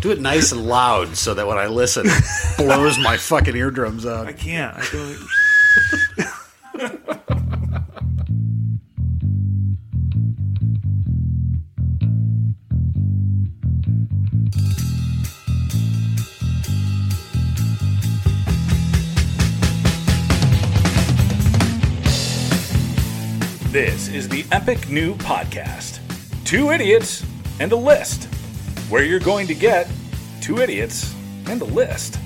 Do it nice and loud so that when I listen, it blows my fucking eardrums out. I can't. I don't. This is the Epic New Podcast Two Idiots and a List, where you're going to get two idiots and a list.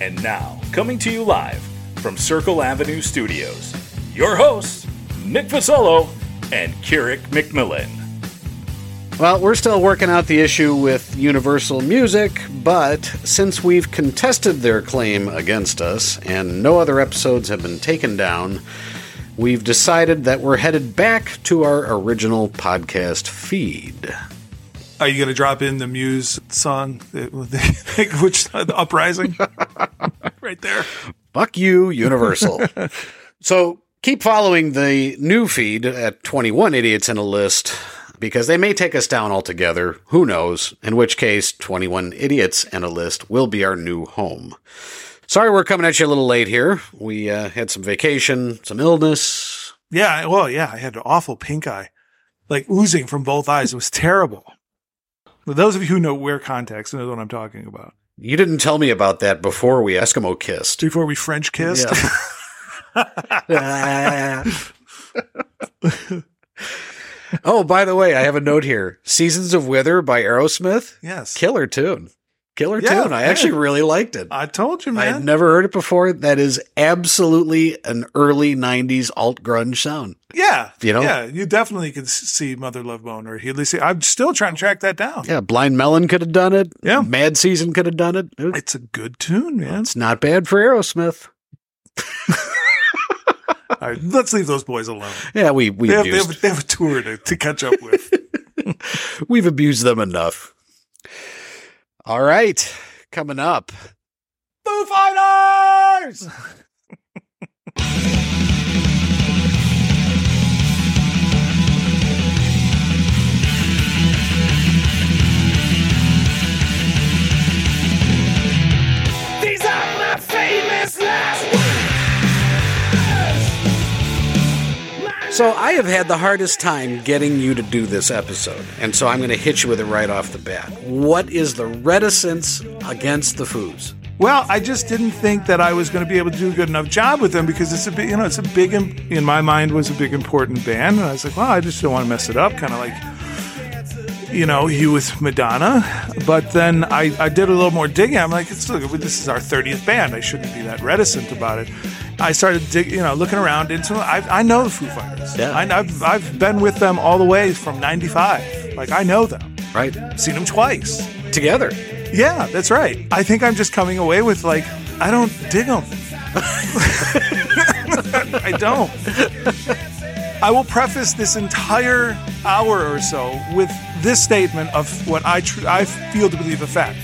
And now, coming to you live from Circle Avenue Studios, your hosts, Nick Fasolo and Keurig McMillan. Well, we're still working out the issue with Universal Music, but since we've contested their claim against us and no other episodes have been taken down, we've decided that we're headed back to our original podcast feed. Are you going to drop in the Muse song, which the uprising, right there? Fuck you, Universal. so keep following the new feed at 21 Idiots in a List because they may take us down altogether. Who knows? In which case, 21 Idiots and a List will be our new home. Sorry we're coming at you a little late here. We uh, had some vacation, some illness. Yeah, well, yeah, I had an awful pink eye, like oozing from both eyes. It was terrible. But those of you who know wear contacts know what I'm talking about. You didn't tell me about that before we Eskimo kissed. Before we French kissed. Yeah. oh, by the way, I have a note here. Seasons of Wither by Aerosmith. yes. Killer tune. Killer Yeah, tune. I yeah. actually really liked it. I told you, man. I had never heard it before. That is absolutely an early 90s alt grunge sound. yeah. You know? Yeah. You definitely could see Mother Love Bone or Heedley. See, I'm still trying to track that down. Yeah, Blind Melon could have done it. Yeah. Mad Season could have done it. It- It's a good tune, man. It's not bad for Aerosmith. All right, let's leave those boys alone. Yeah, we we They have, they have, they have a tour to, to catch up with. we've abused them enough. All right, coming up. Foo Fighters! So I have had the hardest time getting you to do this episode, and so I'm going to hit you with it right off the bat. What is the reticence against the Foos? Well, I just didn't think that I was going to be able to do a good enough job with them because it's a big, you know, it's a big, in my mind, was a big important band, and I was like, well, I just don't want to mess it up, kind of like, you know, he was Madonna. But then I, I did a little more digging. I'm like, it's, look, this is our 30th band. I shouldn't be that reticent about it. I started, dig, you know, looking around into. I, I know the Foo Fighters. Yeah. I, I've I've been with them all the way from '95. Like I know them. Right? Seen them twice. Together. Yeah, that's right. I think I'm just coming away with like, I don't dig them. I don't. I will preface this entire hour or so with this statement of what I tr- I feel to believe a fact.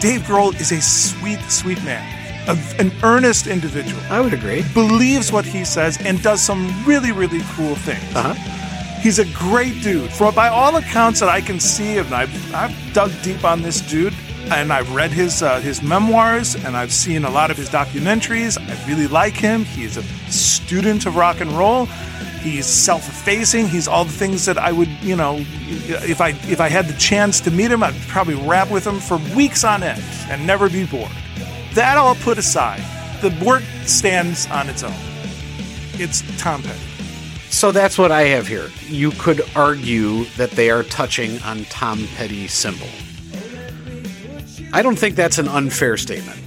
Dave Grohl is a sweet, sweet man, a, an earnest individual, I would agree. believes what he says, and does some really, really cool things. Uh huh. He's a great dude. For by all accounts that I can see, and I've, I've dug deep on this dude, and I've read his uh, his memoirs, and I've seen a lot of his documentaries. I really like him. He's a student of rock and roll. He's self-effacing. He's all the things that I would, you know, if I if I had the chance to meet him, I'd probably rap with him for weeks on end and never be bored. That all put aside, the work stands on its own. It's Tom Petty. So that's what I have here. You could argue that they are touching on Tom Petty's symbol. I don't think that's an unfair statement.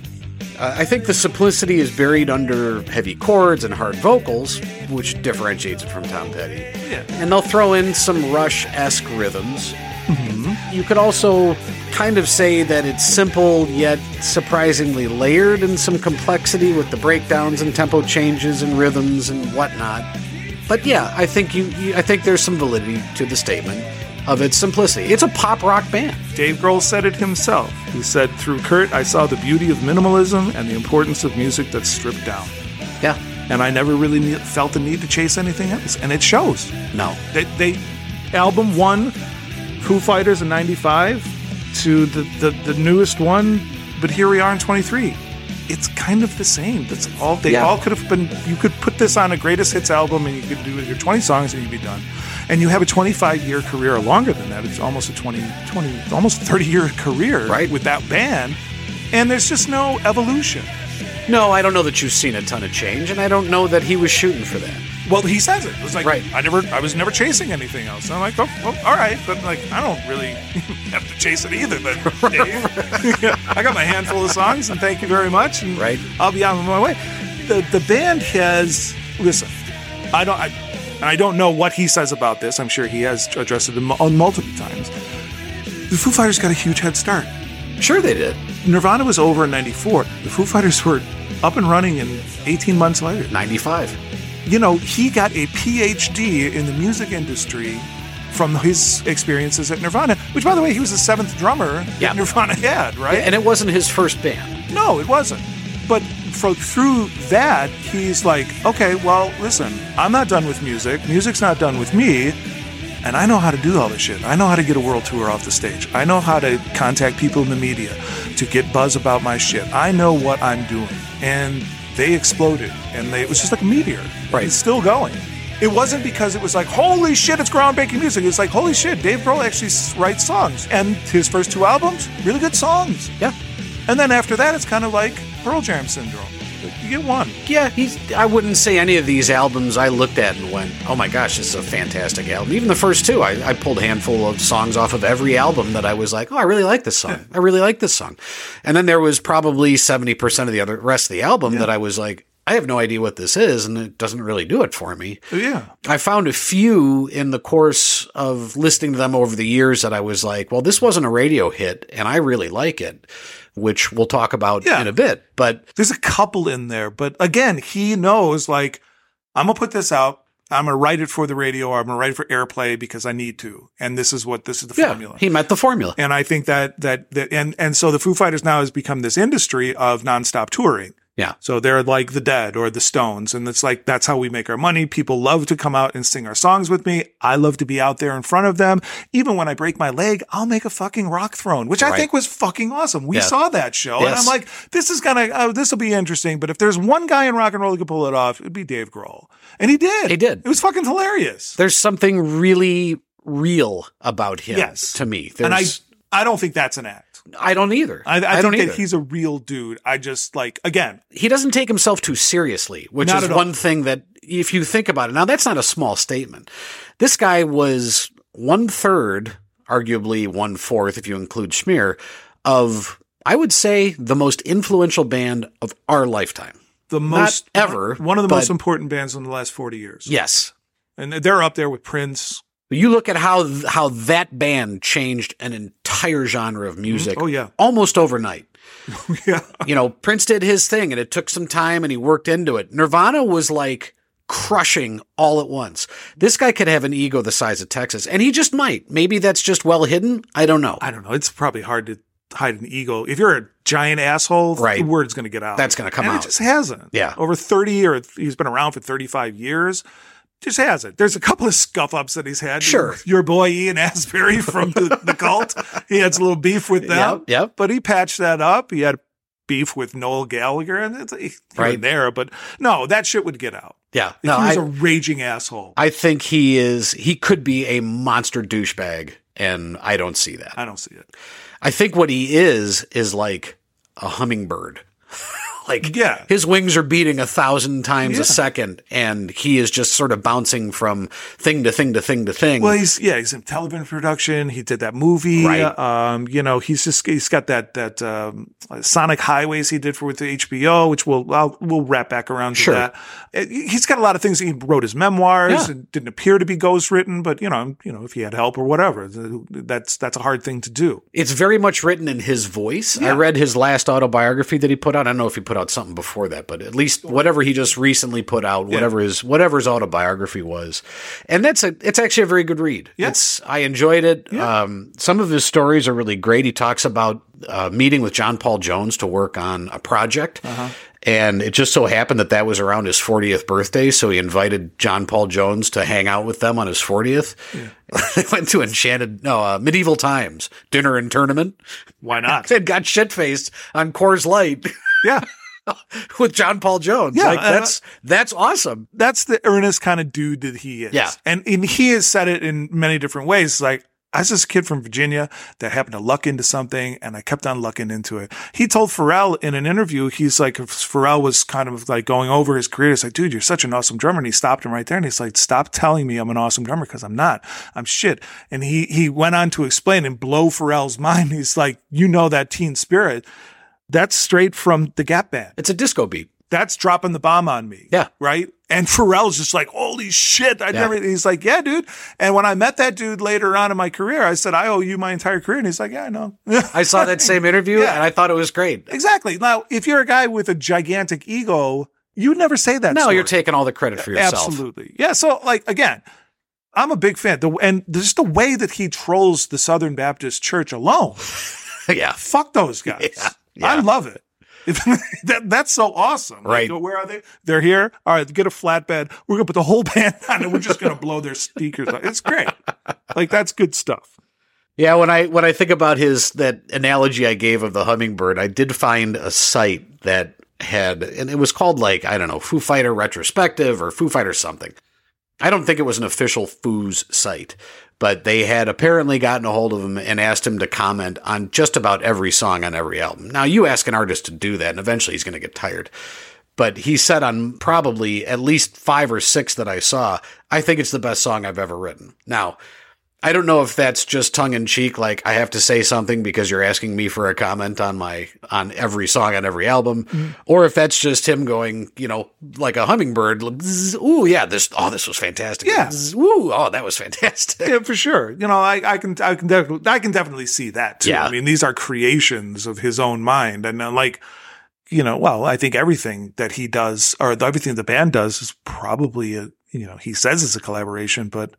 Uh, I think the simplicity is buried under heavy chords and hard vocals, which differentiates it from Tom Petty. Yeah. And they'll throw in some Rush esque rhythms. You could also kind of say that it's simple yet surprisingly layered in some complexity with the breakdowns and tempo changes and rhythms and whatnot. But yeah, I think you, you I think there's some validity to the statement of its simplicity. It's a pop rock band. Dave Grohl said it himself. He said, Through Kurt, I saw the beauty of minimalism and the importance of music that's stripped down. Yeah. and I never really ne- felt the need to chase anything else, and it shows. No. They, they album one, Foo Fighters in '95, to the, the the newest one, but here we are in '23. It's kind of the same. That's all. They Yeah. all could have been. You could put this on a greatest hits album, and you could do your 20 songs, and you'd be done. And you have a 25 year career, or longer than that. It's almost a 20, 20 almost 30 year career Right. with that band. And there's just no evolution. No, I don't know that you've seen a ton of change, and I don't know that he was shooting for that. Well, he says it. It was like Right. I never, I was never chasing anything else. And I'm like, oh, well, all right, but like I don't really have to chase it either. Then, Dave, I got my handful of songs, and thank you very much. And Right. I'll be on my way. The the band has listen. I don't, I, and I don't know what he says about this. I'm sure he has addressed it on multiple times. The Foo Fighters got a huge head start. Sure, they did. Nirvana was over in '94. The Foo Fighters were up and running in 18 months later. 95. you know, he got a PhD in the music industry from his experiences at Nirvana, which, by the way, he was the seventh drummer Yeah. that Nirvana had, right? And it wasn't his first band. no, it wasn't. But fro- through that, he's like, okay, well, listen, I'm not done with music. Music's not done with me. And I know how to do all this shit. I know how to get a world tour off the stage. I know how to contact people in the media to get buzz about my shit. I know what I'm doing. And they exploded. And they, it was just like a meteor. Right. It's still going. It wasn't because it was like, holy shit, it's groundbreaking music. It's like, holy shit, Dave Grohl actually writes songs. And his first two albums, really good songs. Yeah. And then after that, it's kind of like Pearl Jam syndrome. You get one. Yeah, he's. I wouldn't say any of these albums I looked at and went, "Oh my gosh, this is a fantastic album." Even the first two, I, I pulled a handful of songs off of every album that I was like, "Oh, I really like this song. I really like this song." And then there was probably seventy percent of the other rest of the album that I was like, "I have no idea what this is," and it doesn't really do it for me. Oh, yeah. I found a few in the course of listening to them over the years that I was like, well, this wasn't a radio hit, and I really like it, which we'll talk about Yeah. in a bit. But There's a couple in there, but again, he knows like I'm gonna put this out. I'm gonna write it for the radio, or I'm gonna write it for airplay because I need to. And this is what this is the yeah, formula. he met the formula. and I think that that that and and so the Foo Fighters now has become this industry of nonstop touring. Yeah. So they're like the Dead or the Stones, and it's like that's how we make our money. People love to come out and sing our songs with me. I love to be out there in front of them. Even when I break my leg, I'll make a fucking rock throne, which I think was fucking awesome. We Yeah. saw that show, and I'm like, this is gonna, oh, this will be interesting. But if there's one guy in rock and roll who could pull it off, it'd be Dave Grohl, and he did. He did. It was fucking hilarious. There's something really real about him Yes. to me. and I, I don't think that's an act. I, don't either. I, I, don't think either. that he's a real dude. I just like again, he doesn't take himself too seriously, which Not is at all. one thing that, if you think about it, now that's not a small statement. This guy was one third, arguably one fourth, if you include Smear, of, I would say, the most influential band of our lifetime. the most ever, one of the most important bands in the last 40 years. Yes. And they're up there with Prince. You look at how how that band changed an entire genre of mm-hmm. music. Oh, yeah. almost overnight. yeah. You know, Prince did his thing, and it took some time, and he worked into it. Nirvana was like crushing all at once. This guy could have an ego the size of Texas, and he just might. Maybe that's just well hidden. I don't know. I don't know. It's probably hard to hide an ego. If you're a giant asshole, Right. the word's going to get out. That's gonna come and out. It just hasn't. Yeah. Over 30 or he's been around for 35 years. Just hasn't. There's a couple of scuff ups that he's had. Sure. Your boy Ian Astbury from the, the cult. He had a little beef with them. Yep, yep. But he patched that up. He had beef with Noel Gallagher and it's here Right. and there. But no, that shit would get out. Yeah, no, he was I, a raging asshole. I think he is. He could be a monster douchebag, and I don't see that. I don't see it. I think what he is is like a hummingbird. like Yeah. his wings are beating a thousand times Yeah. a second, and he is just sort of bouncing from thing to thing to thing to thing. Well, he's yeah, he's in television production. He did that movie. Right. Um, you know, he's just he's got that that um, Sonic Highways he did for with the HBO, which we'll I'll, we'll wrap back around to Sure. that. Uh, He's got a lot of things. He wrote his memoirs. Yeah. and didn't appear to be ghostwritten, but you know, you know, if he had help or whatever, that's that's a hard thing to do. it's very much written in his voice. I read his last autobiography that he put out. I don't know if he put out something before that, but at least whatever he just recently put out, whatever his whatever his autobiography was, and that's a it's actually a very good read. Yeah. It's I enjoyed it. Um, some of his stories are really great. He talks about uh, meeting with John Paul Jones to work on a project. And it just so happened that that was around his 40th birthday. So he invited John Paul Jones to hang out with them on his 40th. they went to Enchanted, no, uh, Medieval Times dinner and tournament. Why not? They got shit faced on Coors Light yeah. with John Paul Jones. Yeah, like, uh, that's that's awesome. That's the earnest kind of dude that he is. Yeah. And, and he has said it in many different ways. Like, I was this kid from Virginia that happened to luck into something and I kept on lucking into it. He told Pharrell in an interview, he's like, Pharrell was kind of like going over his career. He's like, dude, you're such an awesome drummer. And he stopped him right there and he's like, stop telling me I'm an awesome drummer because I'm not. I'm shit. And he, he went on to explain and blow Pharrell's mind. He's like, you know, that teen spirit. That's straight from the Gap Band. It's a disco beat. That's dropping the bomb on me. Yeah. Right. And Pharrell's just like, holy shit. I Yeah. never, he's like, yeah, dude. And when I met that dude later on in my career, I said, I owe you my entire career. And he's like, yeah, I know. I saw that same interview Yeah. and I thought it was great. exactly. Now, if you're a guy with a gigantic ego, you would never say that. No, story. you're taking all the credit for yourself. Absolutely. Yeah. So, like, again, I'm a big fan. The, and just the way that he trolls the Southern Baptist Church alone. yeah. Fuck those guys. Yeah, yeah. I love it. that, that's so awesome. Like, Right. where are they? They're here. All right. Get a flatbed. We're going to put the whole band on and we're just going to blow their speakers. out. It's great. Like, that's good stuff. Yeah, when I when I think about his that analogy I gave of the hummingbird, I did find a site that had and it was called like, I don't know, Foo Fighter retrospective or Foo Fighter something. I don't think it was an official Foos site, but they had apparently gotten a hold of him and asked him to comment on just about every song on every album. Now, you ask an artist to do that, and eventually he's going to get tired. But he said on probably at least five or six that I saw, I think it's the best song I've ever written. Now, I don't know if that's just tongue in cheek, like I have to say something because you're asking me for a comment on my on every song on every album, or if that's just him going, you know, like a hummingbird. Ooh, yeah, this oh, this was fantastic. Yeah. Bzz, Ooh, oh, that was fantastic. Yeah, for sure. You know, I, I can, I can definitely, I can definitely see that too. Yeah. I mean, these are creations of his own mind. And uh, like, you know, well, I think everything that he does or everything the band does is probably a, you know, he says it's a collaboration, but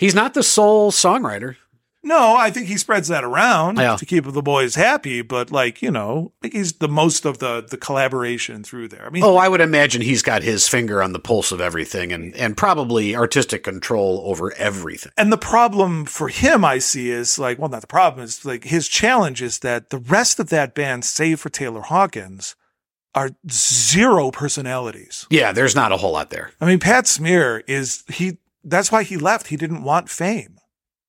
He's not the sole songwriter. No, I think he spreads that around Yeah. to keep the boys happy, but like, you know, I think he's the most of the the collaboration through there. I mean, Oh, I would imagine he's got his finger on the pulse of everything and and probably artistic control over everything. and the problem for him I see is like, well, not the problem is like his challenge is that the rest of that band, save for Taylor Hawkins, are zero personalities. Yeah, there's not a whole lot there. I mean, Pat Smear is he that's why he left. He didn't want fame.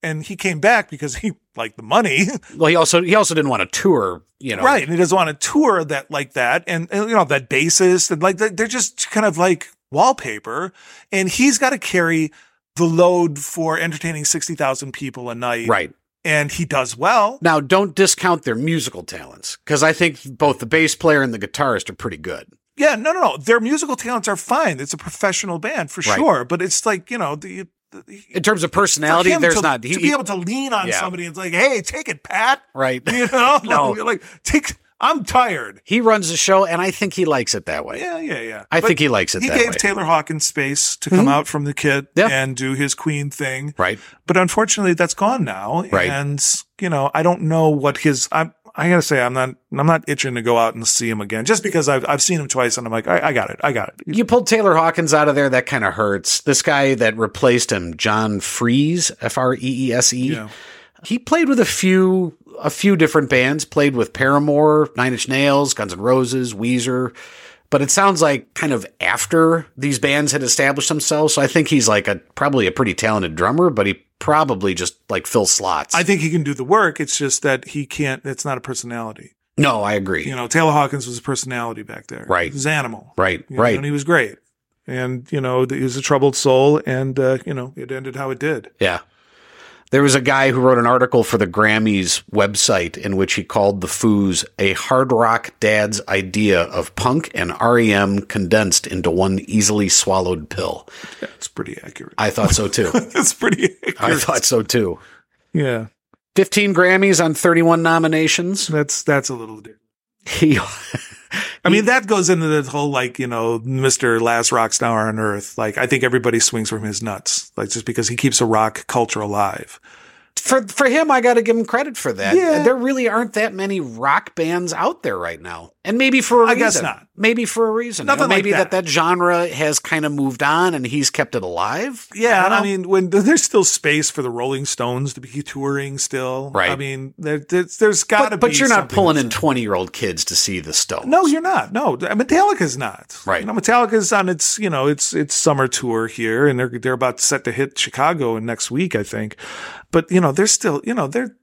And he came back because he liked the money. Well, he also he also didn't want to tour, you know. Right. And he doesn't want to tour that like that. And, and, you know, that bassist and like, they're just kind of like wallpaper. And he's got to carry the load for entertaining 60,000 people a night. Right. And he does well. Now, don't discount their musical talents because I think both the bass player and the guitarist are pretty good. Yeah. No, no, no. Their musical talents are fine. It's a professional band for Right. sure. But it's like, you know, the, the In terms of personality, there's to, not. He, to be able to lean on Yeah. somebody. It's like, hey, take it, Pat. right. You know, No. like take. I'm tired. he runs the show, and I think he likes it that way. Yeah, yeah, yeah. I But think he likes it he gave way. Taylor Hawkins space to come mm-hmm. out from the kit Yeah. and do his Queen thing. right. But unfortunately, that's gone now. Right. And you know, I don't know what his. I'm. I gotta say, I'm not. I'm not itching to go out and see him again, just because I've I've seen him twice, and I'm like, I, I got it. I got it. You pulled Taylor Hawkins out of there. That kind of hurts. This guy that replaced him, John Freese, F R E E S E. He played with a few a few different bands. Played with Paramore, Nine Inch Nails, Guns N' Roses, Weezer. But it sounds like kind of after these bands had established themselves. So I think he's like a probably a pretty talented drummer, but he probably just like fill slots. I think he can do the work. It's just that he can't. It's not a personality. no, I agree. You know, Taylor Hawkins was a personality back there. Right. He was animal. right, You know, right. And he was great. And you know, he was a troubled soul, and uh, you know, it ended how it did. Yeah. There was a guy who wrote an article for the Grammys website in which he called the Foos a hard rock dad's idea of punk and REM condensed into one easily swallowed pill. That's pretty accurate. I thought so too. That's pretty accurate. I thought so too. yeah. 15 Grammys on 31 nominations. That's that's a little different. He, I mean, that goes into the whole like you know, Mister Last Rock Star on Earth. Like, I think everybody swings from his nuts, like just because he keeps a rock culture alive. for for him, I got to give him credit for that. Yeah. There really aren't that many rock bands out there right now. And maybe for a I reason. I guess not. Maybe for a reason. You know, Nothing like maybe that. that. that genre has kind of moved on and he's kept it alive. Yeah, don't I, mean, when there's still space for the Rolling Stones to be touring, still, Right. I mean, there, there's, there's got to but, be. but you're not pulling in 20 year old kids to see the Stones. No, you're not. No, Metallica's not. Right. You know, Metallica's on its you know its its summer tour here, and they're they're about set to hit Chicago in next week, I think. But you know, they're still you know they're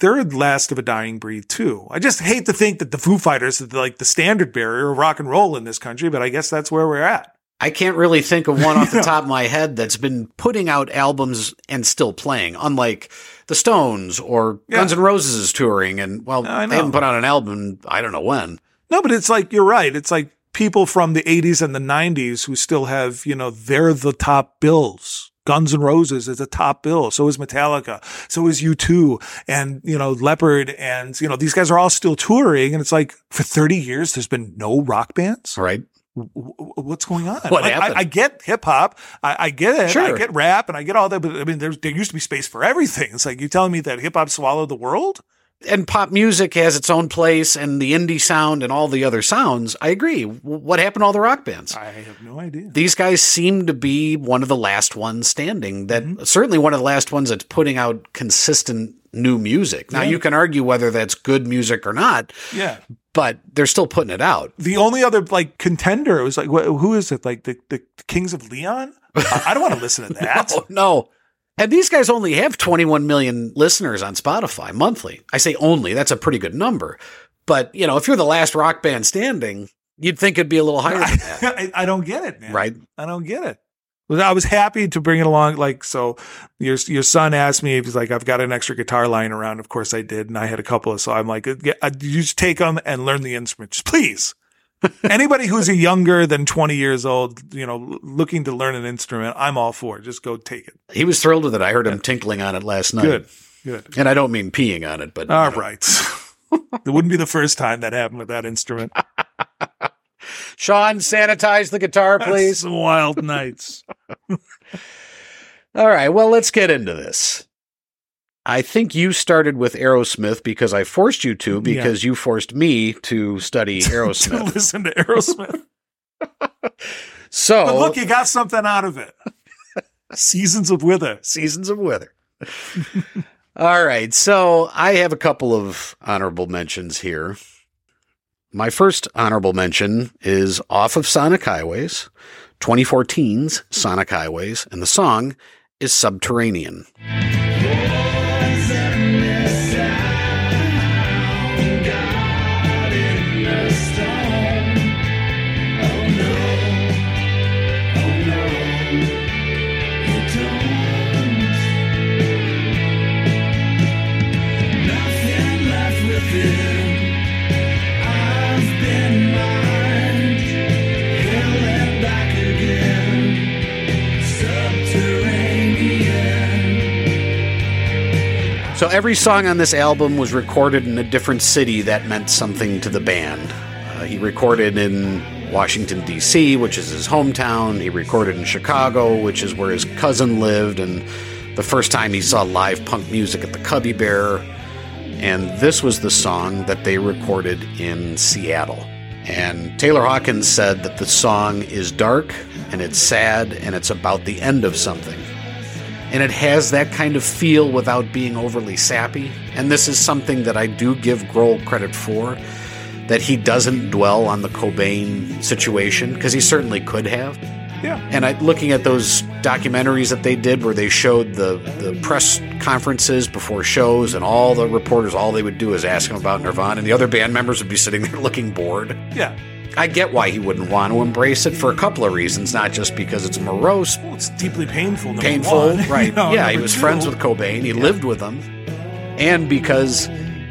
they're last of a dying breed too. I just hate to think that the Foo Fighters are like the standard bearer of rock and roll in this country, but I guess that's where we're at. I can't really think of one off the top of my head that's been putting out albums and still playing, unlike the Stones or Yeah. Guns N' Roses is touring. And well, I they haven't put out an album, I don't know when. No, but it's like you're right. It's like people from the 80s and the 90s who still have, you know, they're the top bills. Guns N' Roses is a top bill. So is Metallica. So is U2 and, you know, Leppard. And, you know, these guys are all still touring. And it's like for 30 years, there's been no rock bands. Right. W- w- What's going on? What Like, happened? I, I get hip hop. I, I get it. Sure. I get rap and I get all that. But I mean, there's, there used to be space for everything. It's like you're telling me that hip hop swallowed the world? And pop music has its own place and the indie sound and all the other sounds. I agree. What happened to all the rock bands? I have no idea. These guys seem to be one of the last ones standing that Mm-hmm. certainly one of the last ones that's putting out consistent new music. Now Yeah. you can argue whether that's good music or not, Yeah. but they're still putting it out. the only other like contender was like wh- who is it like the, the kings of leon i, I don't want to listen to that Oh, no. And these guys only have 21 million listeners on Spotify monthly. I say only, that's a pretty good number. But, you know, if you're the last rock band standing, you'd think it'd be a little higher than that, I, I don't get it man right? i don't get it I was happy to bring it along. Like, so your your son asked me if he's like, I've got an extra guitar lying around. Of course I did, and I had a couple of. So I'm like, yeah, you just take them and learn the instruments, please. Anybody who's younger than 20 years old, you know, looking to learn an instrument, I'm all for. it. Just go take it. He was thrilled with it. I heard him tinkling on it last night. Good, good. And I don't mean peeing on it, but All you know. right. it wouldn't be the first time that happened with that instrument. Sean, sanitize the guitar, please. Some wild nights. All right, well, let's get into this. I think you started with Aerosmith because I forced you to, because you forced me to study to Aerosmith. listen to Aerosmith. so, But look, you got something out of it. Seasons of Wither. Seasons of Wither. All right, so I have a couple of honorable mentions here. My first honorable mention is off of Sonic Highways, 2014's Sonic Highways, and the song is Subterranean. So every song on this album was recorded in a different city that meant something to the band. Uh, he recorded in Washington, D.C., which is his hometown. He recorded in Chicago, which is where his cousin lived, and the first time he saw live punk music at the Cubby Bear. And this was the song that they recorded in Seattle. And Taylor Hawkins said that the song is dark and it's sad and it's about the end of something and it has that kind of feel without being overly sappy. And this is something that I do give Grohl credit for, that he doesn't dwell on the Cobain situation because he certainly could have. Yeah. And I, looking at those documentaries that they did, where they showed the the press conferences before shows, and all the reporters, all they would do is ask him about Nirvana, and the other band members would be sitting there looking bored. Yeah. I get why he wouldn't want to embrace it for a couple of reasons, not just because it's morose, Well, it's deeply painful. painful, one. right? Know, yeah, he was two, friends with Cobain. He lived with him, and because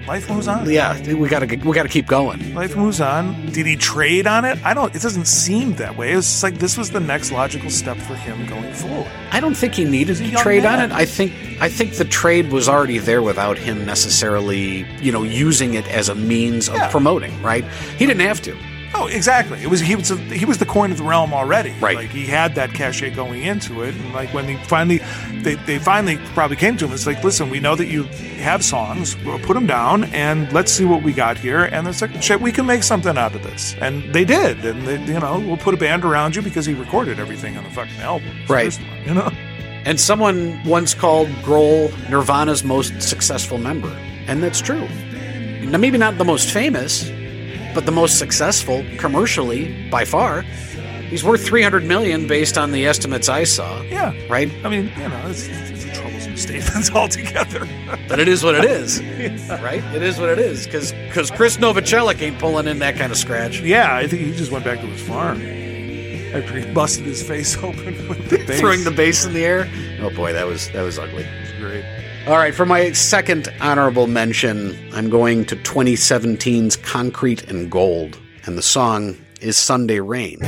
Life moves on. yeah, we got to we got to keep going. Life moves on. Did he trade on it? I don't. It doesn't seem that way. It was just like this was the next logical step for him going forward. I don't think he needed to trade man. on it. I think I think the trade was already there without him necessarily, you know, using it as a means of promoting. Right? He didn't have to. Oh, exactly. It was he was he was the coin of the realm already. Right. Like he had that cachet going into it, and like when they finally they, they finally probably came to him, it's like, listen, we know that you have songs, we'll put them down, and let's see what we got here. And it's like, shit, we can make something out of this, and they did. And they, you know, we'll put a band around you because he recorded everything on the fucking album. Right. one, you know. And someone once called Grohl Nirvana's most successful member. And that's true. Now, maybe not the most famous, but the most successful commercially by far. He's worth 300 million based on the estimates I saw. Yeah. Right? I mean, you know, it's, it's a troublesome statement altogether. But it is what it is. Right? It is what it is. Because cuz Chris Novoselic ain't pulling in that kind of scratch. yeah, I think he just went back to his farm after he busted his face open with the bass. Throwing the bass in the air. Oh boy, that was that was ugly. It was great. All right, for my second honorable mention, I'm going to 2017's Concrete and Gold, and the song is Sunday Rain.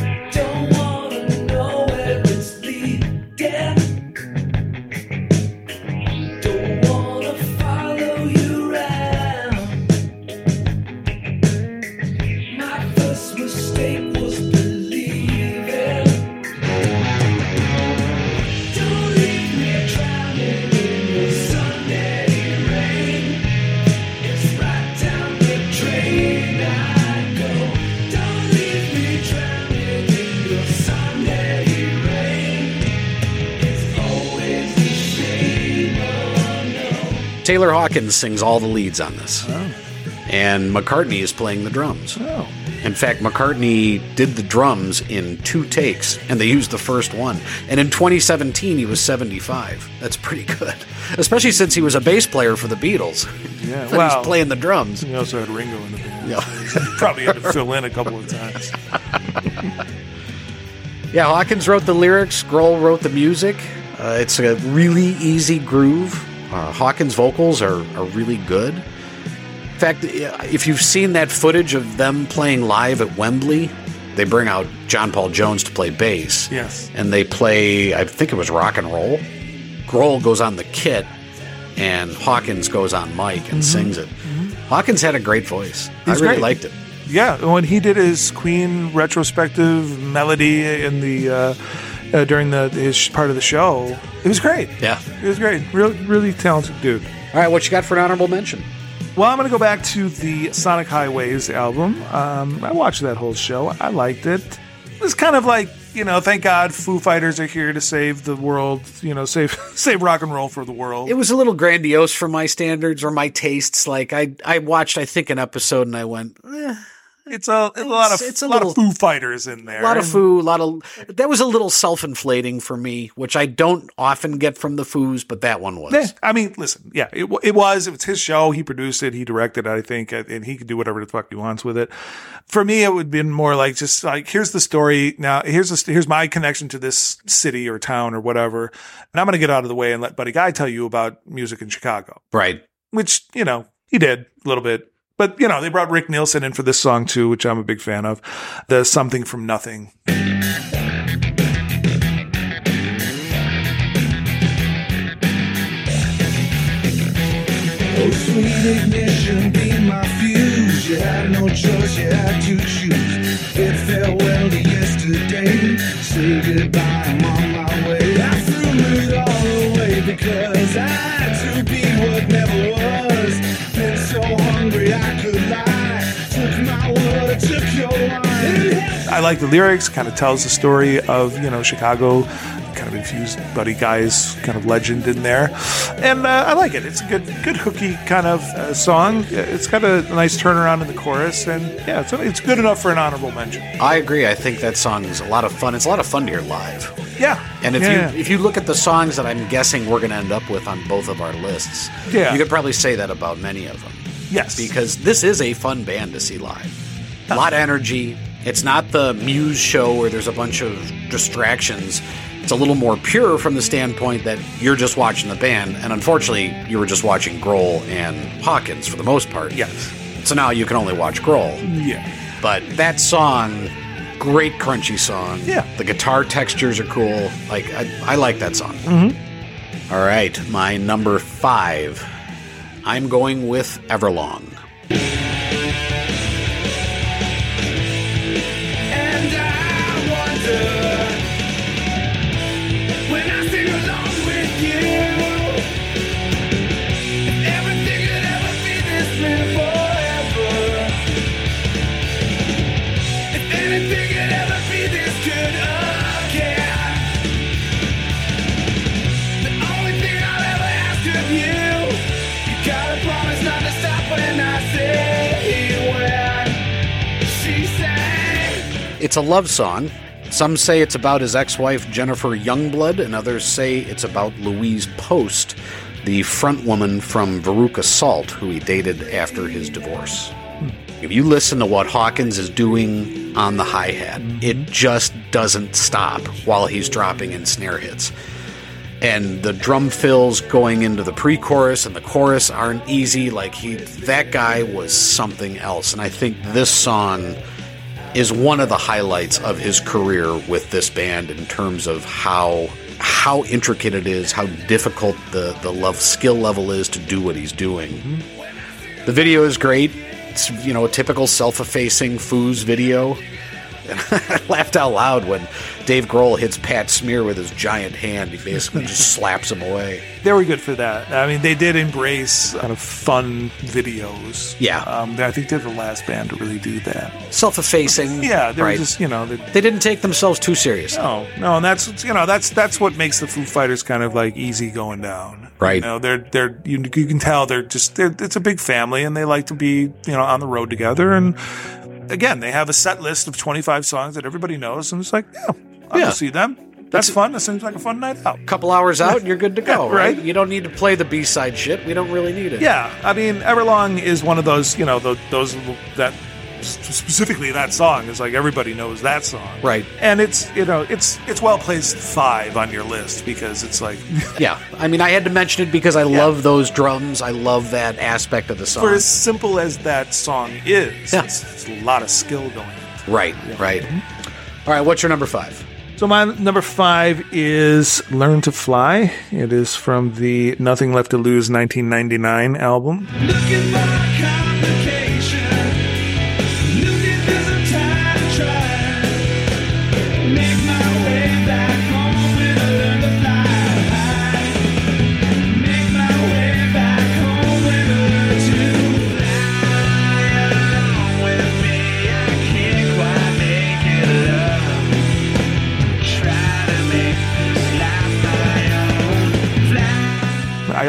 Taylor Hawkins sings all the leads on this. And McCartney is playing the drums. Oh. In fact, McCartney did the drums in two takes, and they used the first one. And in 2017, he was 75. That's pretty good, especially since he was a bass player for the Beatles. Yeah, well- he's playing the drums. He also had Ringo in the band. Yeah. Probably had to fill in a couple of times. Yeah, Hawkins wrote the lyrics, Grohl wrote the music. Uh, it's a really easy groove. Uh, Hawkins' vocals are, are really good. In fact, if you've seen that footage of them playing live at Wembley, they bring out John Paul Jones to play bass. Yes. And they play, I think it was rock and roll. Grohl goes on the kit, and Hawkins goes on mic and sings it. Hawkins had a great voice. I really great. liked it. Yeah, when he did his Queen retrospective melody in the uh, uh, during the his part of the show, it was great. Yeah. It was great. Real, really talented dude. All right, what you got for an honorable mention? Well, I'm going to go back to the Sonic Highways album. Um, I watched that whole show. I liked it. It was kind of like, you know, thank God Foo Fighters are here to save the world, you know, save save rock and roll for the world. it was a little grandiose for my standards or my tastes. Like I, I watched, I think, an episode and I went, eh, It's a, a lot of it's a a lot of Foo Fighters in there. a lot of foo, a lot of that was a little self-inflating for me, which I don't often get from the foos, but that one was. Yeah, I mean, listen, yeah, it, it was. It was his show. He produced it. He directed it, I think, and he could do whatever the fuck he wants with it. For me, it would have been more like just like, here's the story. Now, here's the, here's my connection to this city or town or whatever. And I'm going to get out of the way and let Buddy Guy tell you about music in Chicago, Right. which, you know, he did a little bit. But, you know, they brought Rick Nielsen in for this song too, which I'm a big fan of. The Something from Nothing. Oh, sweet ignition, be my fuse. You had no choice, you had to choose. Bid farewell to yesterday. Say goodbye, I'm on my way. I threw it all away because I I like the lyrics, kind of tells the story of, you know, Chicago, kind of infused Buddy Guy's kind of legend in there. And uh, I like it. It's a good, good hooky kind of uh, song. It's got a nice turnaround in the chorus. And yeah, it's, it's good enough for an honorable mention. I agree. I think that song is a lot of fun. It's a lot of fun to hear live. Yeah. And if yeah, you if you look at the songs that I'm guessing we're going to end up with on both of our lists, Yeah. you could probably say that about many of them. yes. because this is a fun band to see live. A lot of energy. It's not the Muse show where there's a bunch of distractions. It's a little more pure from the standpoint that you're just watching the band, and unfortunately, you were just watching Grohl and Hawkins for the most part. Yes. So now you can only watch Grohl. Yeah. But that song, great crunchy song. Yeah. The guitar textures are cool. Like I, I like that song. Mm-hmm. right, my number five. I'm going with Everlong. It's a love song. Some say it's about his ex wife, Jennifer Youngblood, and others say it's about Louise Post, the front woman from Veruca Salt, who he dated after his divorce. If you listen to what Hawkins is doing on the hi hat, mm-hmm. it just doesn't stop while he's dropping in snare hits. And the drum fills going into the pre chorus and the chorus aren't easy. Like, he, that guy was something else. And I think this song is one of the highlights of his career with this band in terms of how how intricate it is, how difficult the the love skill level is to do what he's doing. Mm-hmm. The video is great. It's you know a typical self-effacing Foos video. And I laughed out loud when Dave Grohl hits Pat Smear with his giant hand. He basically just slaps him away. They were good for that. I mean, they did embrace kind of fun videos. Yeah. Um, I think they're the last band to really do that. Self-effacing. Yeah, they right. were just, you know, they, they didn't take themselves too serious. no, no, and that's you know that's that's what makes the Foo Fighters kind of like easy going down. Right. You know, they're they're you, you can tell they're just they're it's a big family and they like to be you know on the road together and again they have a set list of 25 songs that everybody knows and it's like yeah I'll Yeah. see them. That's fun. That seems like a fun night out. A couple hours out and you're good to go, Yeah, right? right. You don't need to play the B-side shit. We don't really need it. Yeah, I mean, Everlong is one of those, you know, those, those that specifically that song is like everybody knows that song, Right. And it's you know it's it's well placed five on your list because it's like Yeah. I mean, I had to mention it because I love those drums. I love that aspect of the song. for as simple as that song is, Yeah. it's, it's a lot of skill going. into it. right, right. All right, what's your number five? So my number five is "Learn to Fly." It is from the Nothing Left to Lose 1999 album.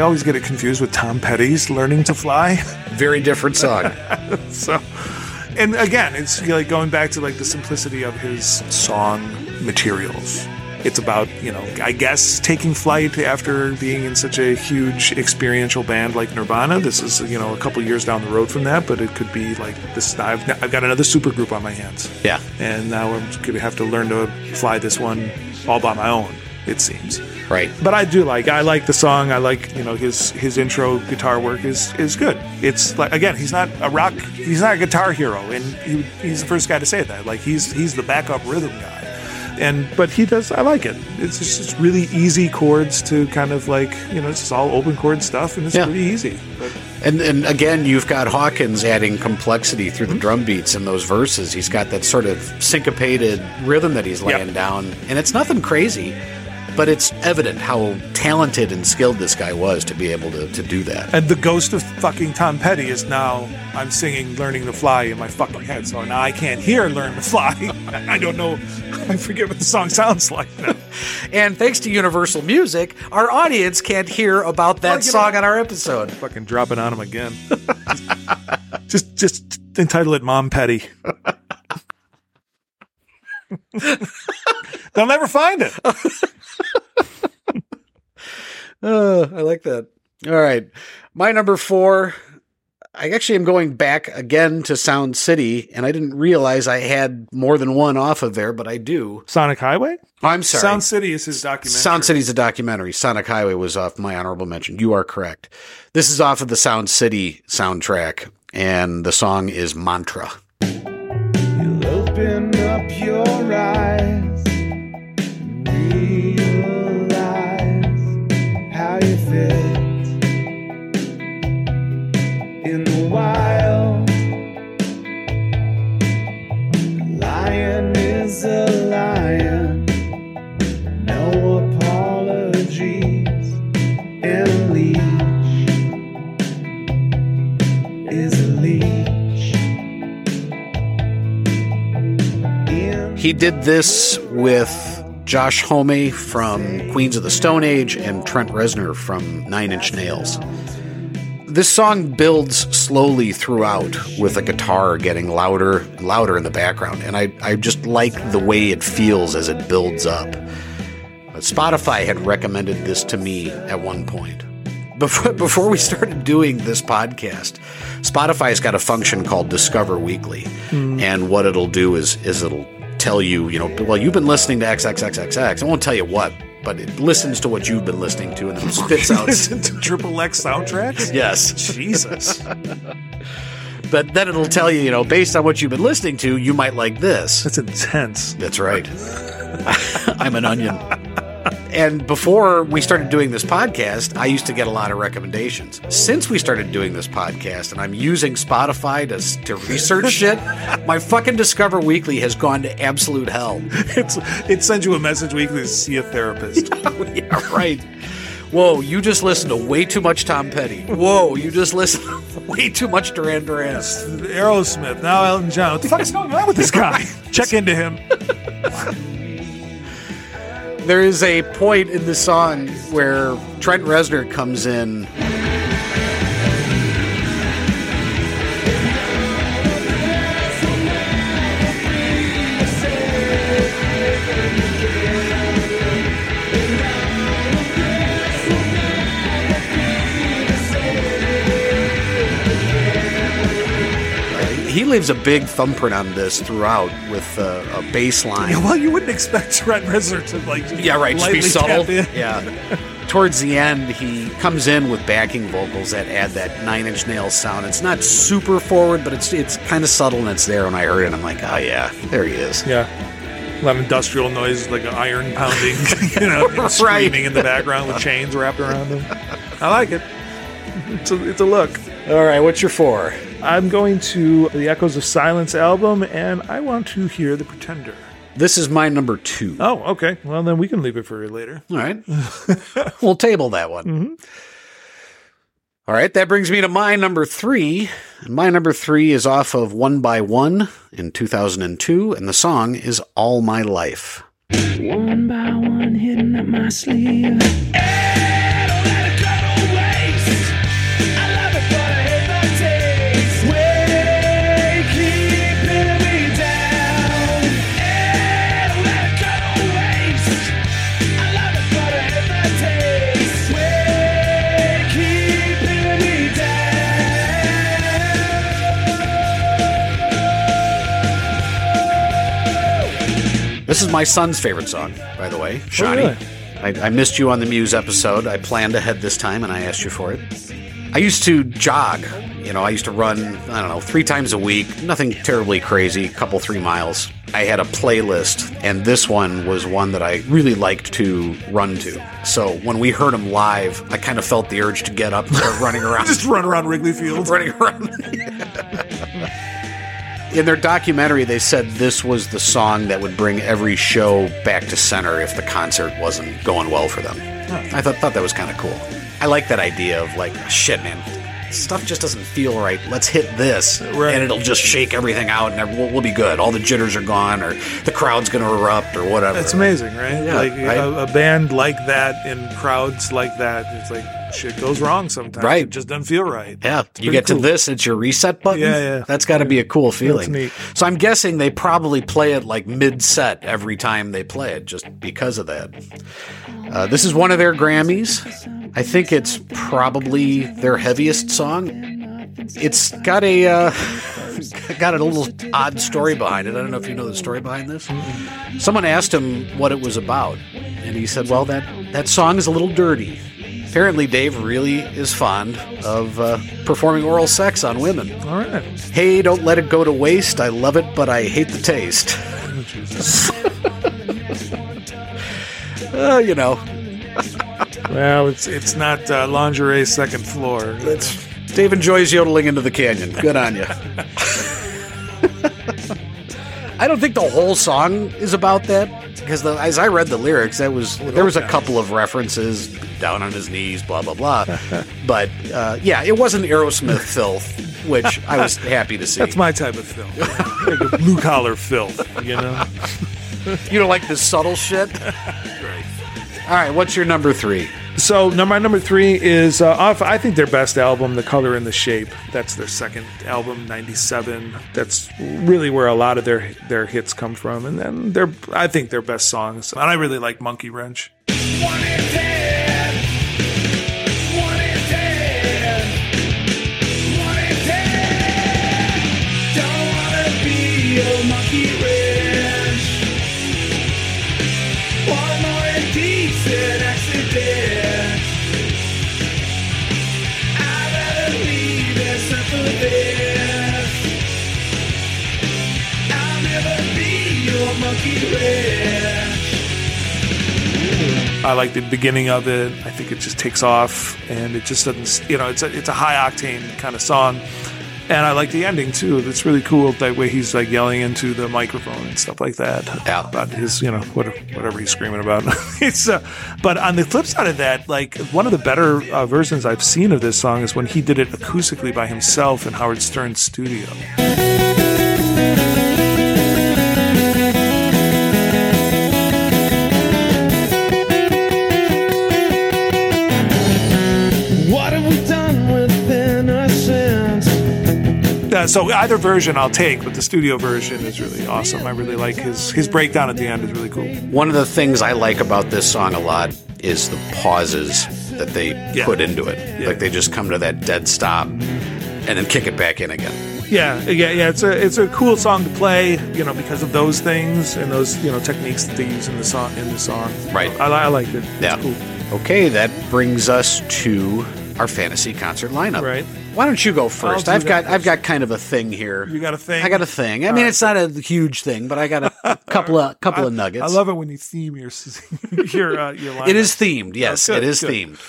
Always get it confused with Tom Petty's "Learning to Fly." Very different song. so and again it's like going back to like the simplicity of his song materials it's about you know i guess taking flight after being in such a huge experiential band like nirvana this is you know a couple years down the road from that but it could be like this i've, I've got another super group on my hands yeah. and now i'm going to have to learn to fly this one all by my own it seems Right. but I do like I like the song. I like you know his his intro guitar work is is good. It's like again he's not a rock he's not a guitar hero and he, he's the first guy to say that. Like he's he's the backup rhythm guy. And but he does I like it. It's just it's really easy chords to kind of like you know it's just all open chord stuff and it's Yeah. pretty easy. But And and again, you've got Hawkins adding complexity through the mm-hmm. drum beats in those verses. He's got that sort of syncopated rhythm that he's laying Yep. down, and it's nothing crazy, but it's evident how talented and skilled this guy was to be able to, to do that. and the ghost of fucking Tom Petty is now I'm singing "Learning to Fly" in my fucking head, so now I can't hear "Learn to Fly." I don't know. I forget what the song sounds like now. And thanks to Universal Music, our audience can't hear about that Well, song know- on our episode. fucking dropping on him again. just just entitle it Mom Petty. They'll never find it. Uh, I like that. All right. My number four, I actually am going back again to Sound City, and I didn't realize I had more than one off of there, but I do. Sonic Highway? I'm sorry. Sound City is his documentary. Sound City's a documentary. Sonic Highway was off my honorable mention. You are correct. This is off of the Sound City soundtrack, and the song is Mantra. Is a lion, no apologies, and is a. He did this with Josh Homme from Queens of the Stone Age and Trent Reznor from Nine Inch Nails. This song builds slowly throughout with a guitar getting louder and louder in the background, and I, I just like the way it feels as it builds up. But Spotify had recommended this to me at one point. Before, before we started doing this podcast, Spotify's got a function called Discover Weekly. Hmm. And what it'll do is, is it'll tell you, you know, well, you've been listening to XXXXX. I won't tell you what, but it listens to what you've been listening to and then spits out. Listen to Triple X soundtracks? yes. Jesus. But then it'll tell you, you know, based on what you've been listening to, you might like this. That's intense. That's right. I'm an onion. And before we started doing this podcast, I used to get a lot of recommendations. Since we started doing this podcast and I'm using Spotify to, to research shit, my fucking Discover Weekly has gone to absolute hell. It's, it sends you a message weekly to see a therapist. yeah, right. Whoa, you just listened to way too much Tom Petty. Whoa, you just listened to way too much Duran Duran. Aerosmith, now Elton John. What the fuck is going on with this guy? Check into him. There is a point in the song where Trent Reznor comes in. Leaves a big thumbprint on this throughout with uh, a bass line. Yeah, well, you wouldn't expect Trent Reznor to like Yeah, right. Just be subtle. Yeah. Towards the end, he comes in with backing vocals that add that Nine Inch Nails sound. It's not super forward, but it's it's kind of subtle and it's there. When I heard it, and I'm like, oh yeah, there he is. Yeah. A lot of industrial noise, like iron pounding, you know, and screaming in the background with chains wrapped around them. I like it. It's a, it's a look. All right, what's your four? I'm going to the Echoes of Silence album, and I want to hear The Pretender. This is my number two. Oh, okay. Well, then we can leave it for later. All right, we'll table that one. Mm-hmm. All right, that brings me to my number three. And my number three is off of One by One in 2002, and the song is All My Life. One by one, hidden up my sleeve. Hey, This is my son's favorite song, by the way, oh, Shani. really? I, I missed you on the Muse episode. I planned ahead this time, and I asked you for it. I used to jog. You know, I used to run, I don't know, three times a week. Nothing terribly crazy, a couple, three miles. I had a playlist, and this one was one that I really liked to run to. So when we heard him live, I kind of felt the urge to get up and start running around. Just run around Wrigley Field. running around. In their documentary, they said this was the song that would bring every show back to center if the concert wasn't going well for them. I thought, thought that was kind of cool. I like that idea of like, shit, man, stuff just doesn't feel right. Let's hit this, Right. and it'll just shake everything out, and we'll, we'll be good. All the jitters are gone, or the crowd's going to erupt, or whatever. It's amazing, right? Yeah, like a band like that in crowds like that, it's like shit goes wrong sometimes. Right. It just doesn't feel right. Yeah, It's you get cool. to this, it's your reset button. Yeah, yeah. That's got to be a cool feeling. neat. So I'm guessing they probably play it like mid set every time they play it, just because of that. Uh, this is one of their Grammys. I think it's probably their heaviest song. It's got a uh, got a little odd story behind it. I don't know if you know the story behind this. Someone asked him what it was about, and he said, "Well, that that song is a little dirty." Apparently, Dave really is fond of uh, performing oral sex on women. All right. Hey, don't let it go to waste. I love it, but I hate the taste. uh, you know, Well, it's it's not uh, lingerie second floor. it's Dave enjoys yodeling into the canyon. Good on you. I don't think the whole song is about that because the, as I read the lyrics, that was there was a couple of references down on his knees, blah blah blah. but uh, yeah, it wasn't Aerosmith filth, which I was happy to see. That's my type of filth. like blue collar filth, you know? you don't like the subtle shit. All right, what's your number three? So number number three is uh, off. I think their best album, "The Color and the Shape." That's their second album, '97. That's really where a lot of their their hits come from, and then their I think their best songs. And I really like "Monkey Wrench." I like the beginning of it. I think it just takes off, and it just doesn't. You know, it's a it's a high octane kind of song, and I like the ending too. It's really cool that way he's like yelling into the microphone and stuff like that Yeah. about his you know whatever, whatever he's screaming about. it's uh, but on the flip side of that, like one of the better uh, versions I've seen of this song is when he did it acoustically by himself in Howard Stern's studio. So either version I'll take, but the studio version is really awesome. I really like his his breakdown at the end is really cool. One of the things I like about this song a lot is the pauses that they Yeah. put into it. Yeah. Like they just come to that dead stop and then kick it back in again. Yeah, yeah, yeah. It's a it's a cool song to play, you know, because of those things and those you know techniques that they use in the song in the song. Right. I, I like it. It's Yeah. cool. Okay, that brings us to our fantasy concert lineup. Right. Why don't you go first? I've got first. I've got kind of a thing here. You got a thing? I got a thing. I mean, it's not a huge thing, but I got a couple of couple of nuggets. I love it when you theme your your uh, your line. it is themed. Yes, good, it is good. themed.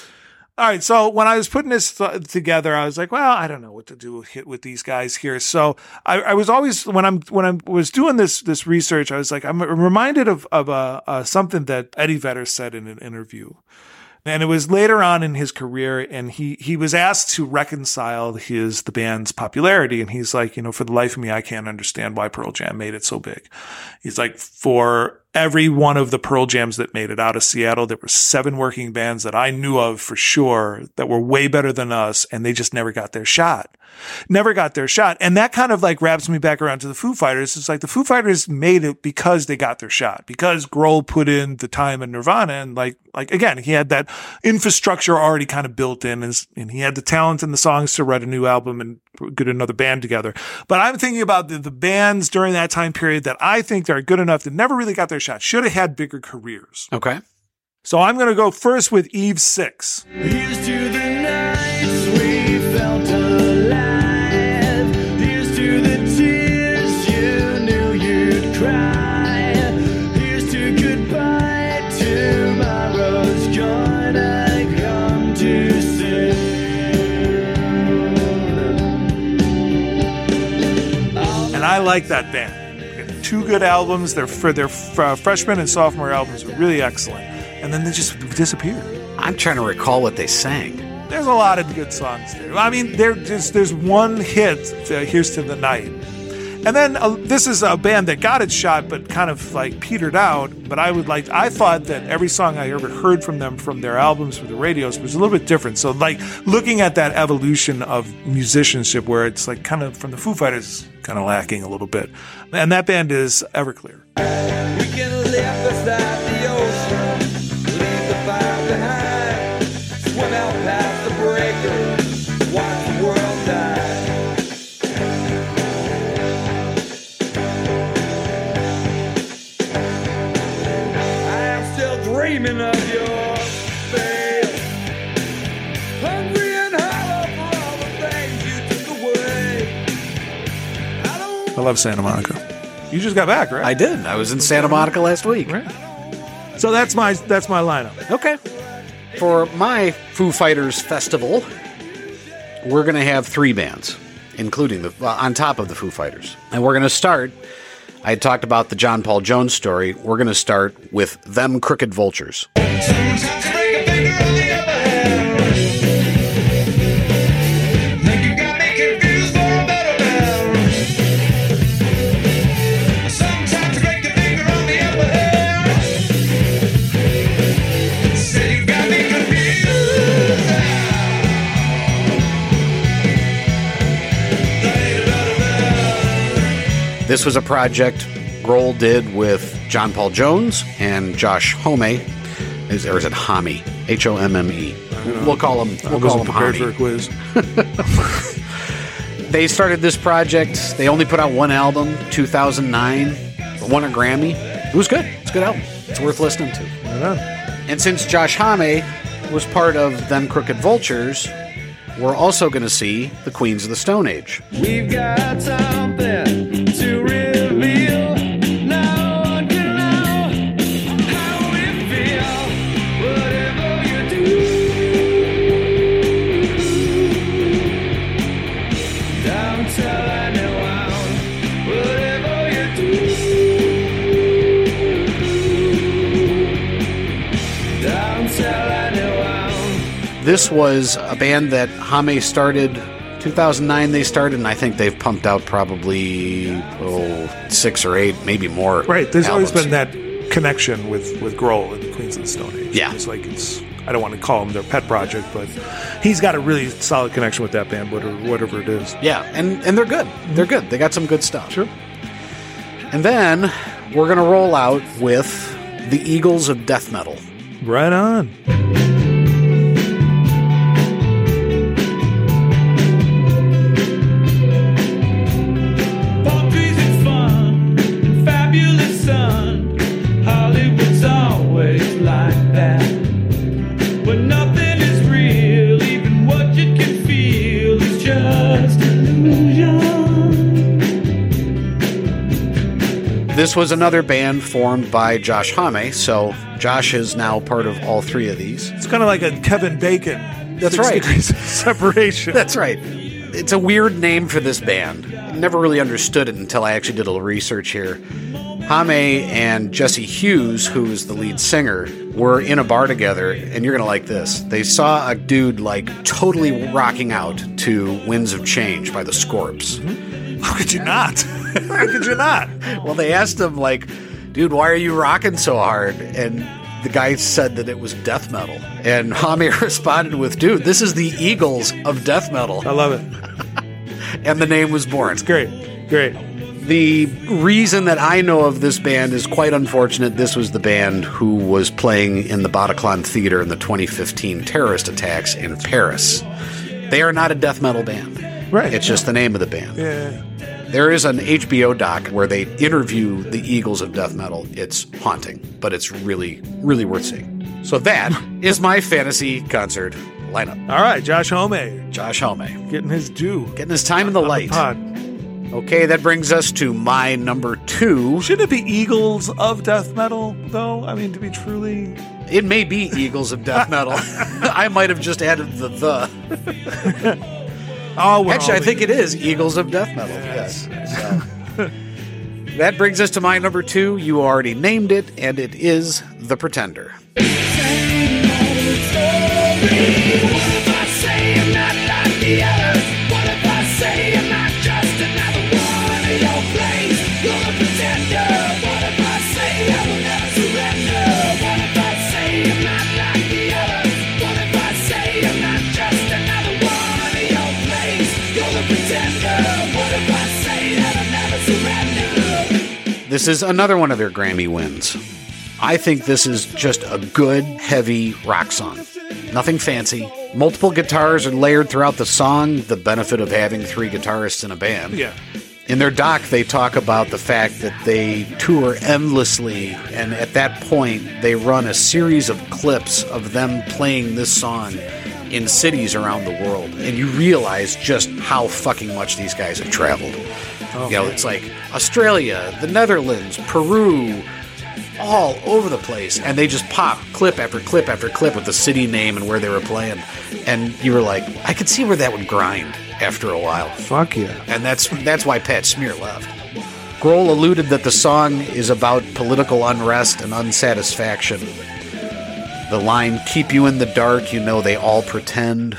All right, so when I was putting this th- together, I was like, well, I don't know what to do with, with these guys here. So I, I was always when I'm when I was doing this this research, I was like, I'm reminded of of uh, uh, something that Eddie Vedder said in an interview. And it was later on in his career, and he he was asked to reconcile his the band's popularity, and he's like, you know, for the life of me, I can't understand why Pearl Jam made it so big. He's like, for every one of the Pearl Jams that made it out of Seattle, there were seven working bands that I knew of for sure that were way better than us, and they just never got their shot. Never got their shot. And that kind of like wraps me back around to the Foo Fighters. It's like the Foo Fighters made it because they got their shot, because Grohl put in the time in Nirvana. And like, like again, he had that infrastructure already kind of built in and, and he had the talent and the songs to write a new album and get another band together. But I'm thinking about the, the bands during that time period that I think are good enough that never really got their shot, should have had bigger careers. Okay. So I'm going to go first with Eve Six. Like that band. Two good albums. Their for their uh, freshman and sophomore albums were really excellent, and then they just disappeared. I'm trying to recall what they sang. There's a lot of good songs there. I mean, there just there's one hit. Uh, Here's to the night, and then uh, this is a band that got its shot, but kind of like petered out. But I would like I thought that every song I ever heard from them from their albums for the radios was a little bit different. So like looking at that evolution of musicianship, where it's like kind of from the Foo Fighters, kind of lacking a little bit, and that band is Everclear. Love Santa Monica. You just got back, right? I did. I was in Santa Monica last week. Right. So that's my that's my lineup. Okay. For my Foo Fighters festival, we're going to have three bands, including the well, on top of the Foo Fighters, and we're going to start. I had talked about the John Paul Jones story. We're going to start with them Crooked Vultures. This was a project Grohl did with John Paul Jones and Josh Homme. Is, or is it Homme? H O M M E. We'll call him. We'll call wasn't him prepared for a quiz. They started this project. They only put out one album, 2009. Won a Grammy. It was good. It's a good album. It's worth listening to. Right. And since Josh Homme was part of Them Crooked Vultures, we're also going to see the Queens of the Stone Age. We've got something This was a band that Hame started 2009 they started and I think they've pumped out probably oh, 6 or 8 maybe more. Right. There's always been that connection with with Grohl and the Queens of the Stone Age. Yeah. It's like it's. I don't want to call him their pet project, but he's got a really solid connection with that band, whatever, whatever it is. Yeah, and and they're good. Mm-hmm. They're good. They got some good stuff. Sure. And then we're going to roll out with the Eagles of Death Metal. Right on. This was another band formed by Josh Hame, so Josh is now part of all three of these. It's kind of like a Kevin Bacon. That's right. separation. That's right. It's a weird name for this band. Never really understood it until I actually did a little research here. Hame and Jesse Hughes, who's the lead singer, were in a bar together, and you're gonna like this. They saw a dude like totally rocking out to Winds of Change by the Scorps. How could you not? How could you not? Well, they asked him, like, dude, why are you rocking so hard? And the guy said that it was death metal. And Hame responded with, dude, this is the Eagles of death metal. I love it. And the name was born. It's great. Great. The reason that I know of this band is quite unfortunate. This was the band who was playing in the Bataclan Theater in the 2015 terrorist attacks in Paris. They are not a death metal band. Right. It's just the name of the band. Yeah. There is an HBO doc where they interview the Eagles of death metal. It's haunting, but it's really, really worth seeing. So that is my fantasy concert lineup. All right, Josh Homme Josh Helme getting his due. getting his time in the light. Pod. Okay, that brings us to my number two. Shouldn't it be Eagles of death metal, though? I mean, to be truly. It may be Eagles of death metal. I might have just added the the. Oh, we're Actually, I think it is Eagles of death metal. Yes. So. that brings us to my number two. You already named it, and it is The Pretender. This is another one of their Grammy wins. I think this is just a good, heavy rock song. Nothing fancy. Multiple guitars are layered throughout the song, the benefit of having three guitarists in a band. Yeah. In their doc, they talk about the fact that they tour endlessly, and at that point, they run a series of clips of them playing this song in cities around the world. And you realize just how fucking much these guys have traveled. You know, it's like Australia, the Netherlands, Peru, all over the place. And they just pop clip after clip after clip with the city name and where they were playing. And you were like, I could see where that would grind after a while Fuck yeah. and that's that's why Pat Smear left. Grohl alluded that the song is about political unrest and unsatisfaction. The line "Keep you in the dark," you know they all pretend.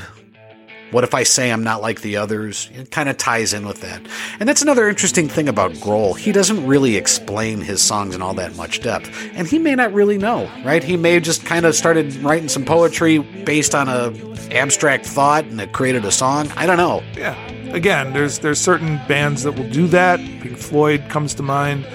What if I say I'm not like the others? It kind of ties in with that. And that's another interesting thing about Grohl. He doesn't really explain his songs in all that much depth. And he may not really know, right? He may have just kind of started writing some poetry based on a abstract thought and it created a song. I don't know. Yeah. again, there's there's certain bands that will do that. Pink Floyd comes to mind,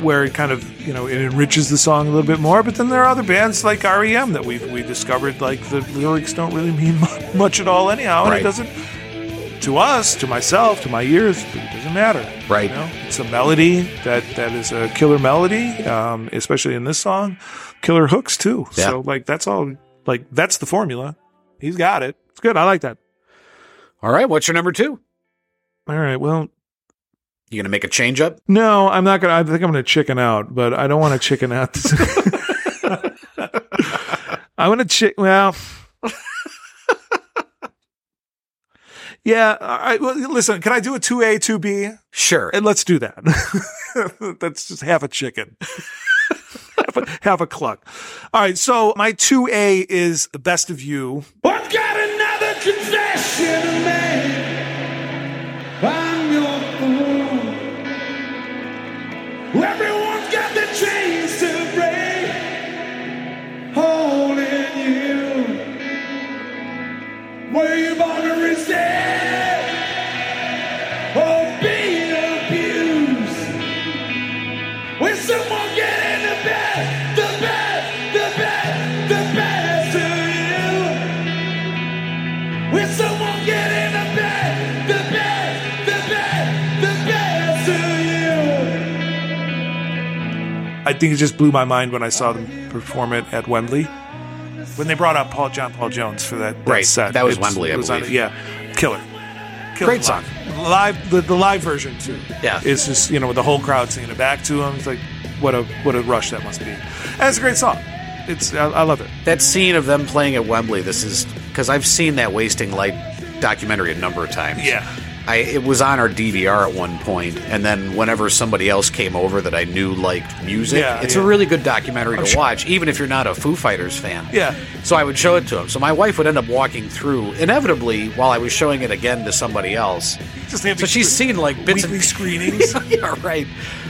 where it kind of you know it enriches the song a little bit more. But then there are other bands like REM that we've we discovered like the lyrics don't really mean much at all anyhow, and Right. it doesn't. To us, to myself, to my ears, it doesn't matter. Right. You know? It's a melody that that is a killer melody, um, especially in this song. Killer hooks too. Yeah. So like that's all. Like that's the formula. He's got it. It's good. I like that. All right, what's your number two? All right. Well, You gonna make a change up? no, I'm not gonna. I think I'm gonna chicken out, but I don't want to chicken out. I want to chick. Well. Yeah, all right. Well, listen, can I do a 2A, 2B? Sure. And let's do that. That's just half a chicken. half, a, half a cluck. All right, so my 2A is the best of you. I've got another confession to make. I think it just blew my mind when I saw them perform it at Wembley. When they brought out Paul John Paul Jones for that, that Right, set. that was Wembley, I was on- believe. yeah, killer. Killer Great song. live. The, the live version too. Yeah. it's just you know with the whole crowd singing it back to him. It's like what a what a rush that must be. And it's a great song. It's I, I love it. that scene of them playing at Wembley. This is because I've seen that Wasting Light documentary a number of times. Yeah. I, it was on our DVR at one point, and then whenever somebody else came over that I knew liked music, Yeah, it's yeah. a really good documentary to sure. watch, even if you're not a Foo Fighters fan. Yeah. So I would show it to him. So my wife would end up walking through, inevitably, while I was showing it again to somebody else. Just So she's seen like bits weekly screenings. yeah, right.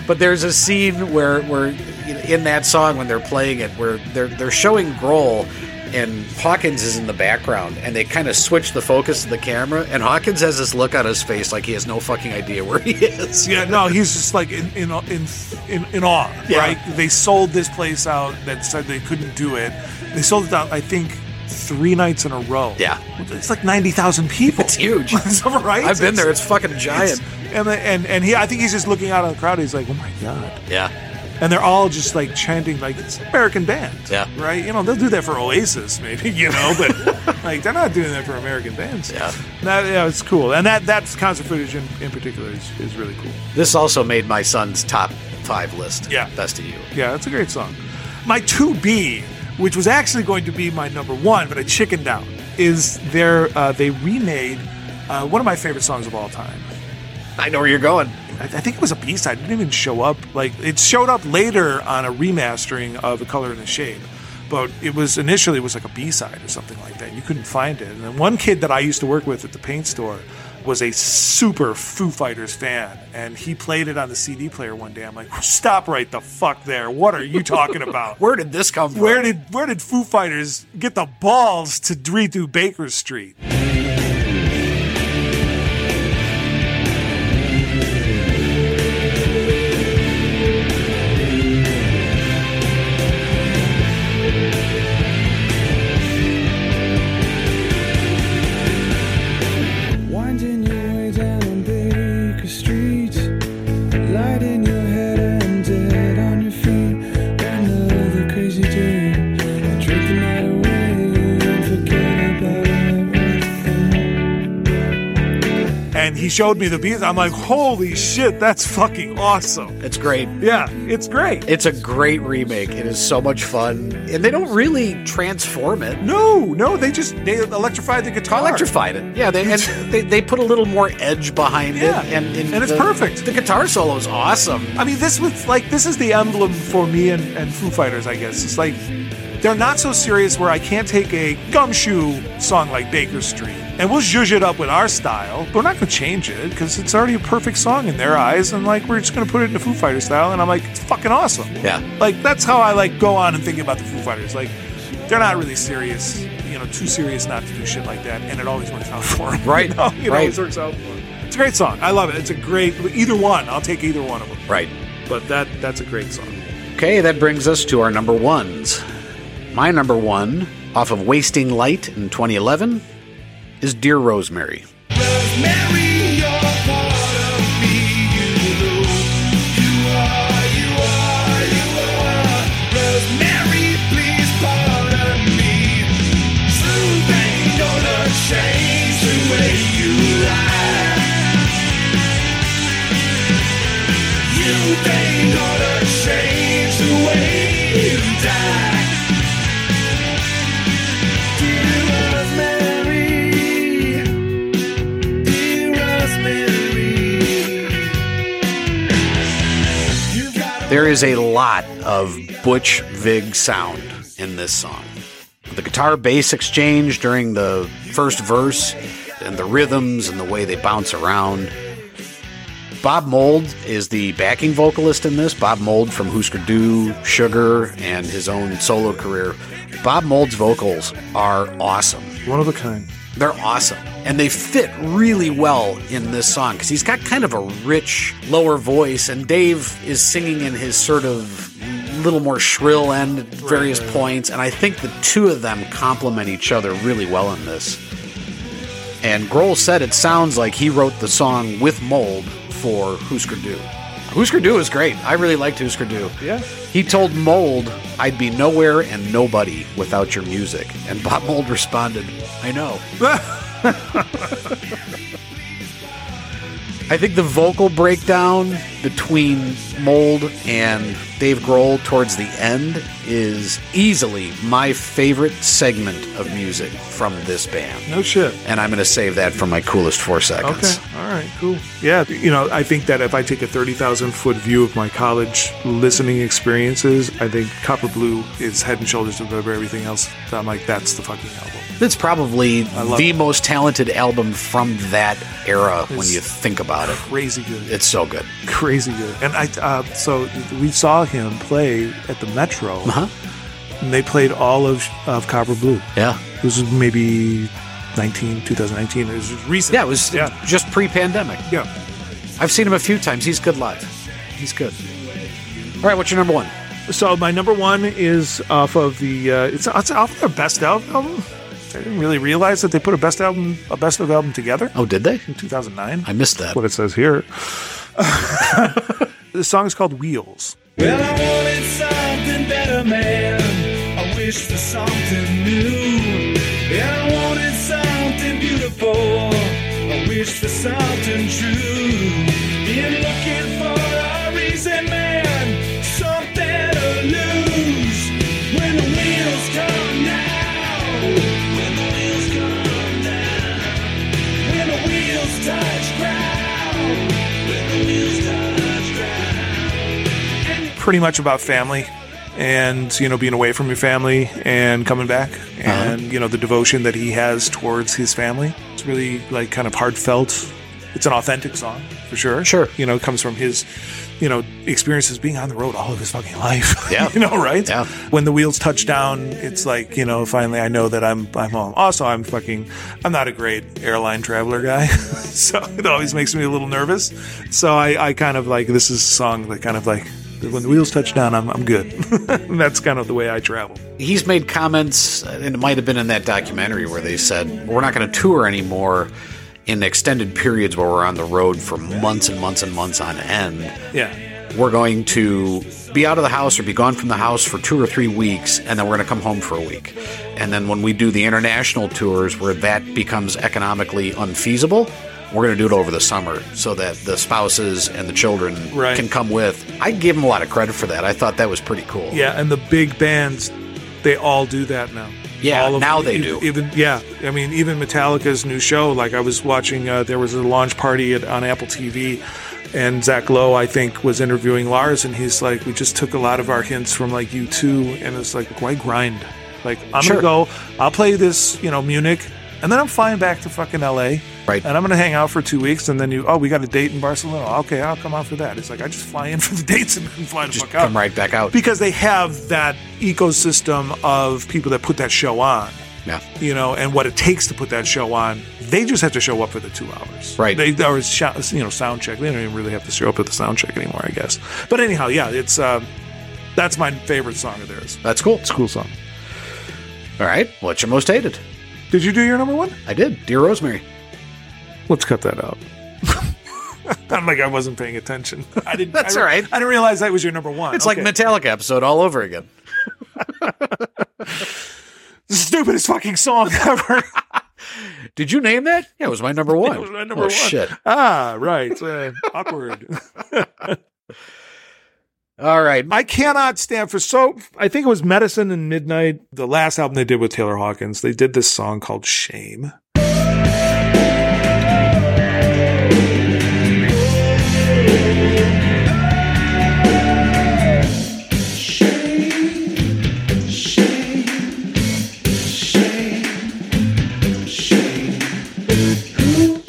But there's a scene where, where in that song when they're playing it, where they're they're showing Grohl, and Hawkins is in the background, and they kind of switch the focus of the camera, and Hawkins has this look on his face like he has no fucking idea where he is. Yeah, no, he's just like in in in in, in awe, Yeah. right? They sold this place out that said they couldn't do it. They sold it out, I think, three nights in a row. Yeah. it's like ninety thousand people. It's huge. right? I've been there. It's fucking giant. It's- and the- and and he, I think he's just looking out on the crowd. He's like, oh my god. Yeah. And they're all just like chanting like it's an American band, Yeah. right? You know they'll do that for Oasis, maybe, you know, but like they're not doing that for American bands. Yeah. that, yeah, it's cool, and that that concert footage in, in particular is, is really cool. This also made my son's top five list. Yeah. Best of you. Yeah, that's a great song. My 2B, which was actually going to be my number one, but I chickened out, is their, uh, they remade uh, one of my favorite songs of all time. I know where you're going. I, I think it was a B side. It didn't even show up. Like, it showed up later on a remastering of The Color and the Shape, But it was initially it was like a B side or something like that. You couldn't find it. And then one kid that I used to work with at the paint store was a super Foo Fighters fan, and he played it on the CD player one day. I'm like, stop right the fuck there. What are you talking about? Where did this come from? Where did where did Foo Fighters get the balls to redo Baker Street? Showed me the beats. I'm like, holy shit, that's fucking awesome. It's great. Yeah, it's great. It's a great remake. It is so much fun, and they don't really transform it. No, no, they just they electrified the guitar. Electrified it, yeah. They and they, they put a little more edge behind Yeah, it, and and it's the- perfect. The guitar solo is awesome. I mean, this was like this is the emblem for me and, and Foo Fighters, I guess. It's like they're not so serious where I can't take a gumshoe song like Baker Street and we'll zhuzh it up with our style, but we're not going to change it because it's already a perfect song in their eyes, and like we're just going to put it in the Foo Fighters style, and I'm like, it's fucking awesome. Yeah. like that's how I like go on and think about the Foo Fighters. Like they're not really serious, you know, too serious not to do shit like that, and it always works out for them. Right, you know, it right. always works out for them. It's a great song. I love it. It's a great either one. I'll take either one of them. Right. But that that's a great song. Okay, that brings us to our number ones. My number one, off of Wasting Light in 2011, is Dear Rosemary. Rosemary, There is a lot of Butch Vig sound in this song. The guitar bass exchange during the first verse, and the rhythms and the way they bounce around. Bob Mould is the backing vocalist in this. Bob Mould from Husker Du, Sugar, and his own solo career. Bob Mould's vocals are awesome. One of a kind. They're awesome. And they fit really well in this song because he's got kind of a rich lower voice, and Dave is singing in his sort of little more shrill end at various points. And I think the two of them complement each other really well in this. And Grohl said it sounds like he wrote the song with Mould for Husker Du. Husker Du is great. I really liked Husker Du. Yeah. He told Mould, I'd be nowhere and nobody without your music. And Bob Mould responded, I know. I think the vocal breakdown between Mould and Dave Grohl towards the end is easily my favorite segment of music from this band. No shit. And I'm going to save that for my coolest four seconds. Okay. All right. Cool. Yeah. You know, I think that if I take a thirty thousand foot view of my college listening experiences, I think Copper Blue is head and shoulders above everything else. I'm like, that's the fucking album. It's probably the it. most talented album from that era when you think about it. Crazy good. It's so good. crazy good. And I, uh, so we saw him play at the Metro, Uh-huh. and they played all of of Copper Blue. Yeah. It was maybe 19, 2019. It was recent. Yeah, it was Yeah. just pre pandemic. Yeah. I've seen him a few times. He's good live. He's good. All right, what's your number one? So my number one is off of the. Uh, it's it's off their best album. I didn't really realize that they put a best album, a best of album together Oh, did they? in 2009. I missed that. That's what it says here. the song is called Wheels. Well, I wanted something better, man. I wish for something new. And I wanted something beautiful. I wish for something true. Been looking pretty much about family and you know being away from your family and coming back uh-huh. and you know the devotion that he has towards his family. It's really like kind of heartfelt. It's an authentic song for sure. Sure. you know it comes from his you know experiences being on the road all of his fucking life. Yeah. you know right? Yeah. when the wheels touch down it's like you know finally i know that i'm i'm home also i'm fucking i'm not a great airline traveler guy. So it always makes me a little nervous. So i i kind of like this is a song that kind of like when the wheels touch down i'm, I'm good that's kind of the way i travel He's made comments, and it might have been in that documentary where they said, We're not going to tour anymore in extended periods where we're on the road for months and months and months on end. yeah We're going to be out of the house or be gone from the house for two or three weeks, and then we're going to come home for a week. And then when we do the international tours where that becomes economically unfeasible, we're going to do it over the summer so that the spouses and the children Right. can come with. I gave them a lot of credit for that. I thought that was pretty cool. Yeah, and the big bands, they all do that now. Yeah, now they e- do. Even yeah, I mean, even Metallica's new show. Like I was watching, uh, there was a launch party at, on Apple TV, and Zane Lowe, I think, was interviewing Lars, and he's like, "We just took a lot of our hints from like U2, and it's like, why grind? Like I'm Sure. gonna go, I'll play this, you know, Munich." And then I'm flying back to fucking LA. Right. And I'm going to hang out for two weeks. And then you, oh, we got a date in Barcelona. Okay, I'll come out for that. It's like, I just fly in for the dates and then fly the Just fuck out come right back out. because they have that ecosystem of people that put that show on. Yeah. you know, and what it takes to put that show on. They just have to show up for the two hours, Right. They or shout, you know sound check. They don't even really have to show up at the sound check anymore, I guess. But anyhow, yeah, it's um, that's my favorite song of theirs. That's cool. It's a cool song. All right. What's your most hated? Did you do your number one? I did. Dear Rosemary. Let's cut that out. I'm like I wasn't paying attention. I didn't. That's I, all right. I didn't realize that was your number one. It's like Okay. Metallica episode all over again. the stupidest fucking song ever. Did you name that? Yeah, it was my number one. It was my number oh, one. shit. ah, right. Uh, awkward. All right. I cannot stand for so. I think it was Medicine at Midnight, the last album they did with Taylor Hawkins. They did this song called Shame.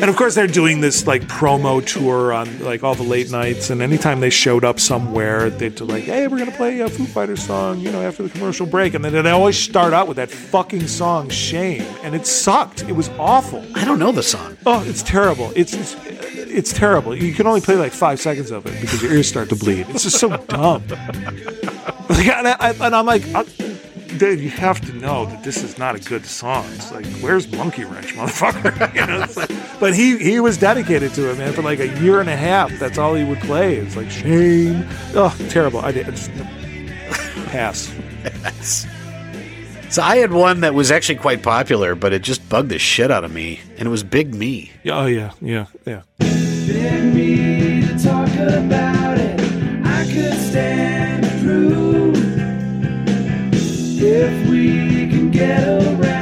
And of course, they're doing this like promo tour on like all the late nights. And anytime they showed up somewhere, they'd do like, "Hey, we're gonna play a Foo Fighters song," you know, after the commercial break. And then they always start out with that fucking song "Shame," and it sucked. It was awful. I don't know the song. Oh, it's terrible. It's it's, it's terrible. You can only play like five seconds of it because your ears start to bleed. It's just so dumb. Like, and, I, and I'm like, I, Dave, you have to know that this is not a good song. It's like, where's Monkey Wrench, motherfucker? you know, it's like, but he he was dedicated to it, man, for like a year and a half. That's all he would play. It's like shame. Oh, terrible. I did. I just, pass. So I had one that was actually quite popular, but it just bugged the shit out of me, and it was Big Me. Yeah, Oh yeah, yeah, yeah. Beg me to talk about it. I could stand to prove if we can get around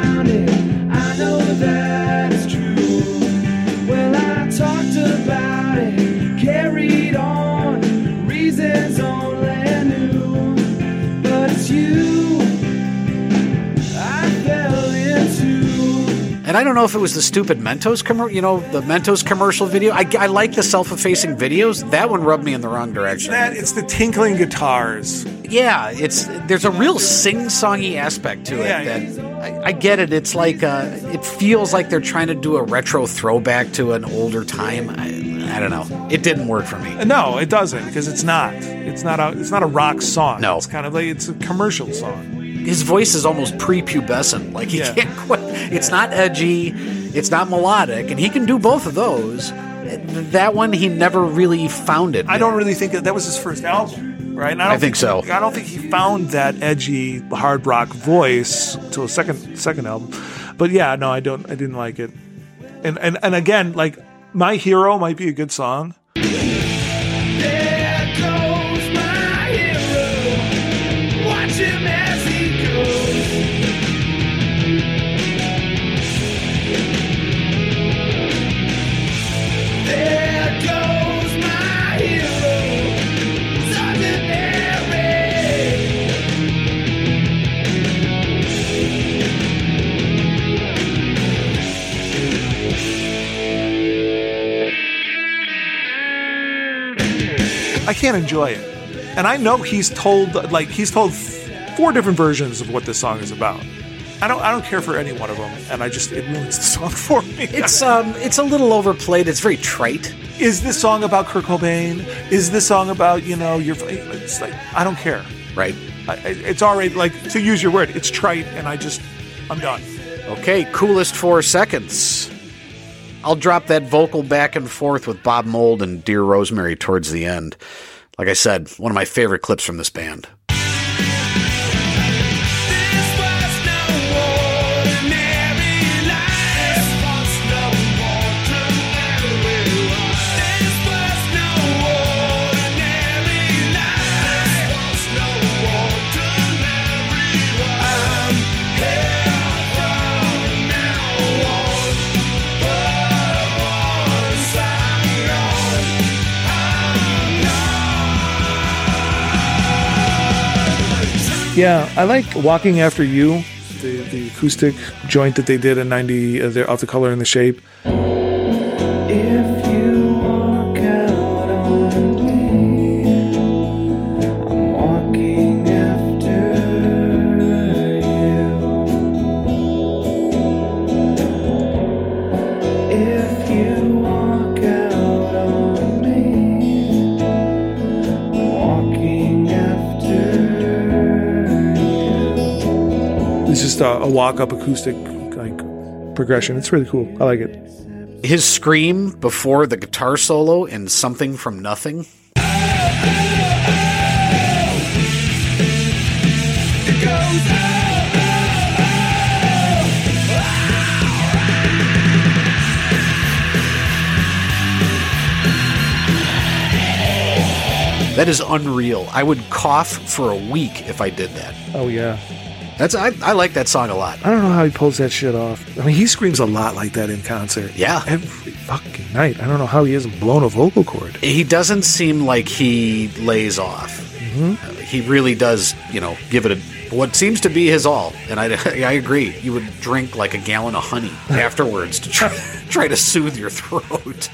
And I don't know if it was the stupid Mentos commercial, you know, the Mentos commercial video. I, I like the self-effacing videos. That one rubbed me in the wrong direction. That it's the tinkling guitars. Yeah, it's there's a real sing-songy aspect to it Yeah, that I, I get it. It's like uh, it feels like they're trying to do a retro throwback to an older time. I, I don't know. It didn't work for me. No, it doesn't because it's not. It's not a. It's not a rock song. No. it's kind of like it's a commercial song. His voice is almost prepubescent. Like he Yeah. can't quite. It's not edgy. It's not melodic, and he can do both of those. That one he never really found it. I don't really think that that was his first album, right? And I, don't I think so. I don't think he found that edgy hard rock voice till the second second album. But yeah, no, I don't. I didn't like it. And and and again, like my hero might be a good song. I can't enjoy it. And I know he's told like he's told four different versions of what this song is about. I don't I don't care for any one of them, and I just it ruins the song for me. It's um, it's a little overplayed. It's very trite. is this song about Kurt Cobain? Is this song about you know your? It's like I don't care. Right. I, it's already like to use your word. It's trite, and I just I'm done. Okay, coolest four seconds. I'll drop that vocal back and forth with Bob Mould and Dear Rosemary towards the end. Like I said, one of my favorite clips from this band. Yeah, I like Walking After You, the, the acoustic joint that they did in 90, uh, off the color and the shape. A, walk up acoustic like progression. It's really cool. I like it. His scream before the guitar solo in Something from Nothing. That is unreal. I would cough for a week if I did that. Oh yeah. That's I, I like that song a lot. I don't know how he pulls that shit off. I mean, he screams a lot like that in concert. Yeah. Every fucking night. I don't know how he hasn't blown a vocal cord. He doesn't seem like he lays off. Uh, he really does, you know, give it a what seems to be his all. And I, I agree. You would drink like a gallon of honey afterwards to try, try to soothe your throat.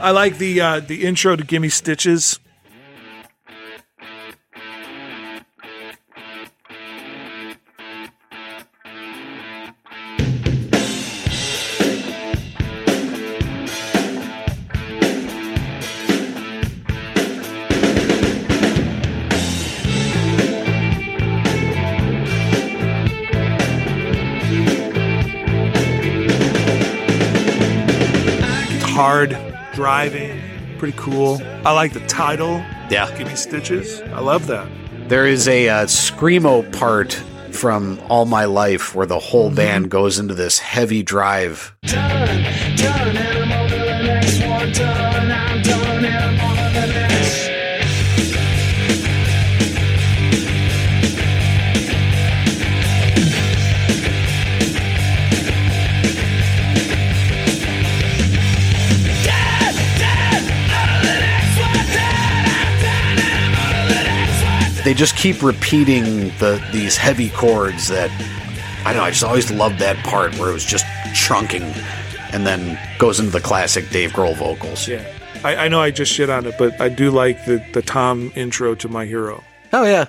I like the uh, the intro to Gimme Stitches. Hard driving, pretty cool. I like the title. Yeah. Gimme Stitches. I love that. There is a uh, screamo part from All My Life where the whole band goes into this heavy drive. Done, done, They just keep repeating the these heavy chords that I don't know. I just always loved that part where it was just chunking, and then goes into the classic Dave Grohl vocals. Yeah. I, I know I just shit on it, but I do like the, the Tom intro to My Hero. Oh yeah.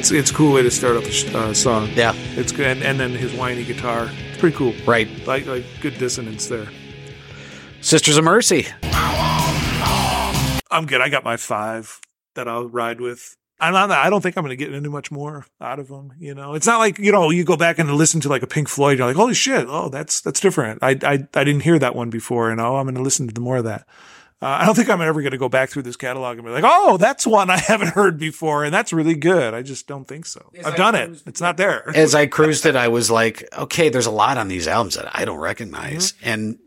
It's it's a cool way to start off a sh- uh, song. Yeah. It's good, and, and then his whiny guitar. It's pretty cool. Right. Like like good dissonance there. Sisters of Mercy. I'm good. I got my five that I'll ride with. I'm not. I don't think I'm going to get any much more out of them. You know, it's not like you know you go back and listen to like a Pink Floyd. You're like, holy shit! Oh, that's that's different. I I, I didn't hear that one before, and oh, I'm going to listen to more of that. Uh, I don't think I'm ever going to go back through this catalog and be like, oh, that's one I haven't heard before, and that's really good. I just don't think so. I've done it. It's not there. As I cruised it, I was like, okay, there's a lot on these albums that I don't recognize, and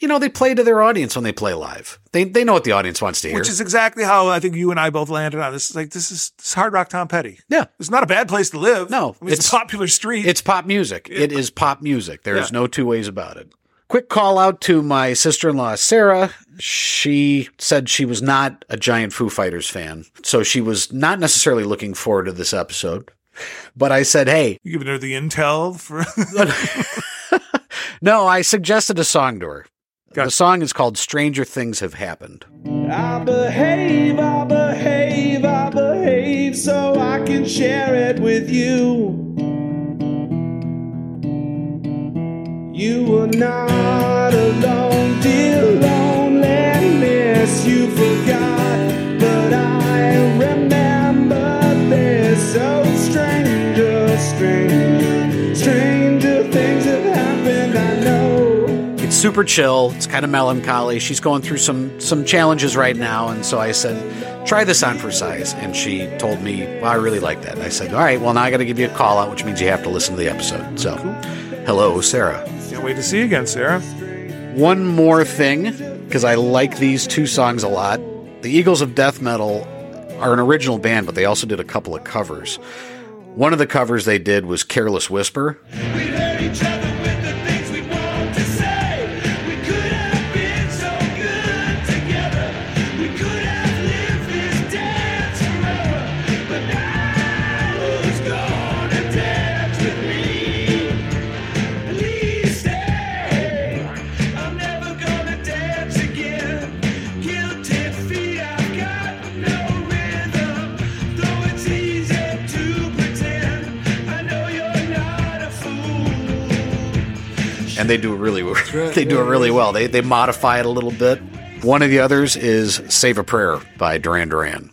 you know they play to their audience when they play live. They they know what the audience wants to hear. Which is exactly how I think you and I both landed on this. Is like this is this is hard rock Tom Petty. yeah. It's not a bad place to live. No, I mean, it's, it's- a popular street. It's pop music. It is pop music. There is Yeah. no two ways about it. Quick call out to my sister in law, Sarah. She said she was not a giant Foo Fighters fan. So she was not necessarily looking forward to this episode. But I said, hey, you giving her the intel for. no, I suggested a song to her. Got- The song is called Stranger Things Have Happened. I behave, I behave, I behave so I can share it with you. You were not alone, dear loneliness. You forgot, but I remember this. So stranger, stranger, stranger things have happened. I know. It's super chill. It's kind of melancholy. She's going through some some challenges right now, and so I said, "Try this on for size." And she told me, well, "I really like that." And I said, "All right, well now I got to give you a call out, which means you have to listen to the episode." So, hello, Sarah. Can't wait to see you again, Sarah. One more thing, because I like these two songs a lot. The Eagles of Death Metal are an original band, but they also did a couple of covers. One of the covers they did was Careless Whisper. They do it really they do it really well. They they modify it a little bit. One of the others is "Save a Prayer" by Duran Duran.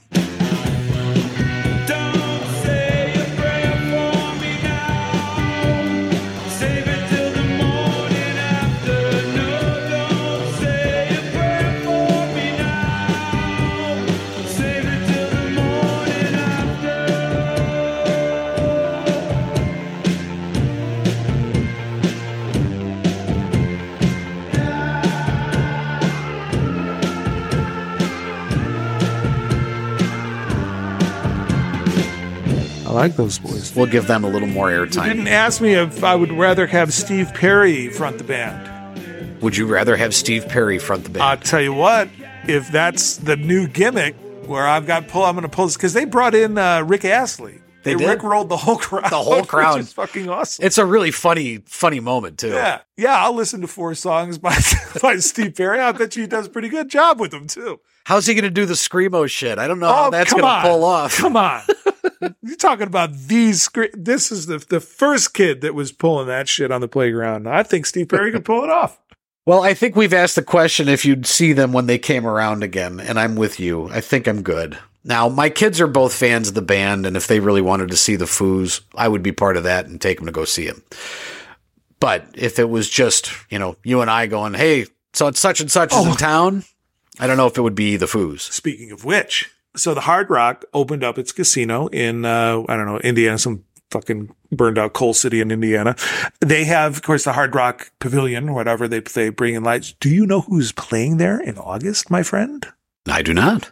Like those boys. We'll give them a little more You airtime. didn't ask me if I would rather have Steve Perry front the band. Would you rather have Steve Perry front the band? I'll tell you what, if that's the new gimmick where I've got pull, I'm going to pull this because they brought in uh, Rick Astley. They did? Rick rolled the whole crowd. The whole crowd. Which is fucking awesome. it's a really funny funny moment too. yeah, yeah. I'll listen to four songs by by Steve Perry. I bet you he does a pretty good job with them too. How's he going to do the screamo shit? I don't know how oh, that's going to pull off. Come on. You're talking about these. scre- This is the the first kid that was pulling that shit on the playground. I think Steve Perry could pull it off. Well, I think we've asked the question if you'd see them when they came around again, and I'm with you. I think I'm good. Now, my kids are both fans of the band, and if they really wanted to see the Foos, I would be part of that and take them to go see them. But if it was just, you know, you and I going, hey, so it's such and such is in town, I don't know if it would be the Foos. Speaking of which, so the Hard Rock opened up its casino in uh, I don't know Indiana, some fucking burned out coal city in Indiana. They have, of course, the Hard Rock Pavilion, whatever they they bring in lights. Do you know who's playing there in August, my friend? I do not.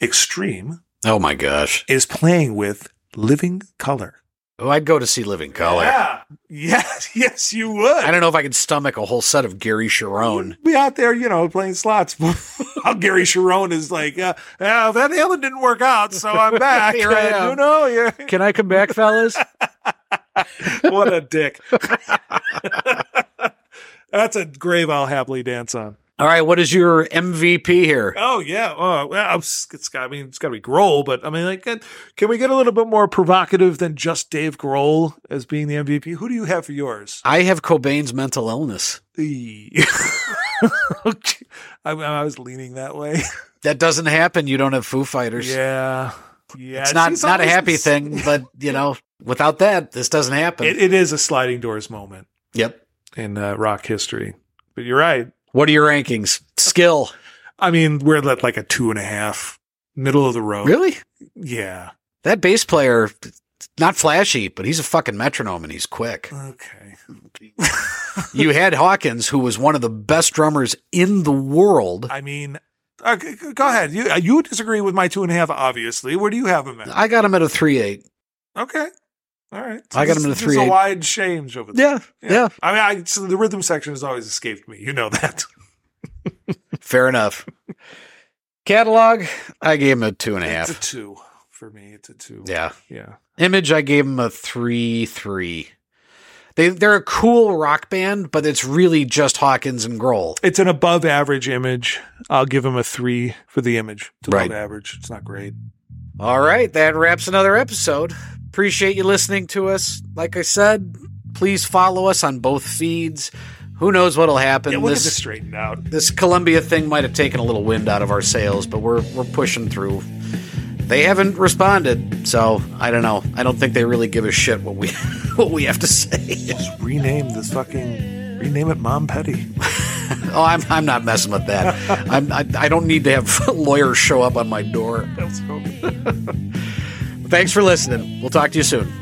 Extreme Oh my gosh. is playing with Living Colour. Oh, I'd go to see Living Colour. Yeah, yes, yes, you would. I don't know if I could stomach a whole set of Gary Cherone. be out there, you know, playing slots. How Gary Cherone is like, uh, yeah, that the didn't work out, so I'm back. Here I am. You know, yeah. Can I come back, fellas? what a dick. That's a grave I'll happily dance on. All right, what is your MVP here? Oh yeah, oh, well, it's, got. I mean, it's got to be Grohl, but I mean, like, can, we get a little bit more provocative than just Dave Grohl as being the MVP? Who do you have for yours? I have Cobain's mental illness. Okay. I, I was leaning that way. That doesn't happen. You don't have Foo Fighters. Yeah, yeah. It's not not a happy this- thing, but you know, without that, this doesn't happen. It, it is a sliding doors moment yep. in uh, rock history. But you're right. What are your rankings? Skill. I mean, we're at like a two and a half, middle of the road. Really? Yeah. That bass player, not flashy, but he's a fucking metronome and he's quick. Okay. you had Hawkins, who was one of the best drummers in the world. I mean, okay, go ahead. You uh, you disagree with my two and a half, obviously. Where do you have him at? I got him at a three eight. Okay. All right. I got him in a three. is 3.8. a wide change over there. Yeah, yeah, I mean, I, so the rhythm section has always escaped me. You know that. fair enough. Catalog, I gave him a two and a half. It's a two for me. It's a two. Yeah. Yeah. Image, I gave him a three three. They they're a cool rock band, but it's really just Hawkins and Grohl. It's an above average image. I'll give him a three for the image. It's above Right. average. It's not great. All right, that wraps another episode. Appreciate you listening to us. Like I said, please follow us on both feeds. Who knows what'll happen? Yeah, we'll this get this straightened out. this Columbia thing might have taken a little wind out of our sails, but we're we're pushing through. They haven't responded, so I don't know. I don't think they really give a shit what we what we have to say. Just rename this fucking rename it Mom Petty. Oh, I'm I'm not messing with that. I'm I, I don't need to have lawyers show up on my door. Let's. Thanks for listening. We'll talk to you soon.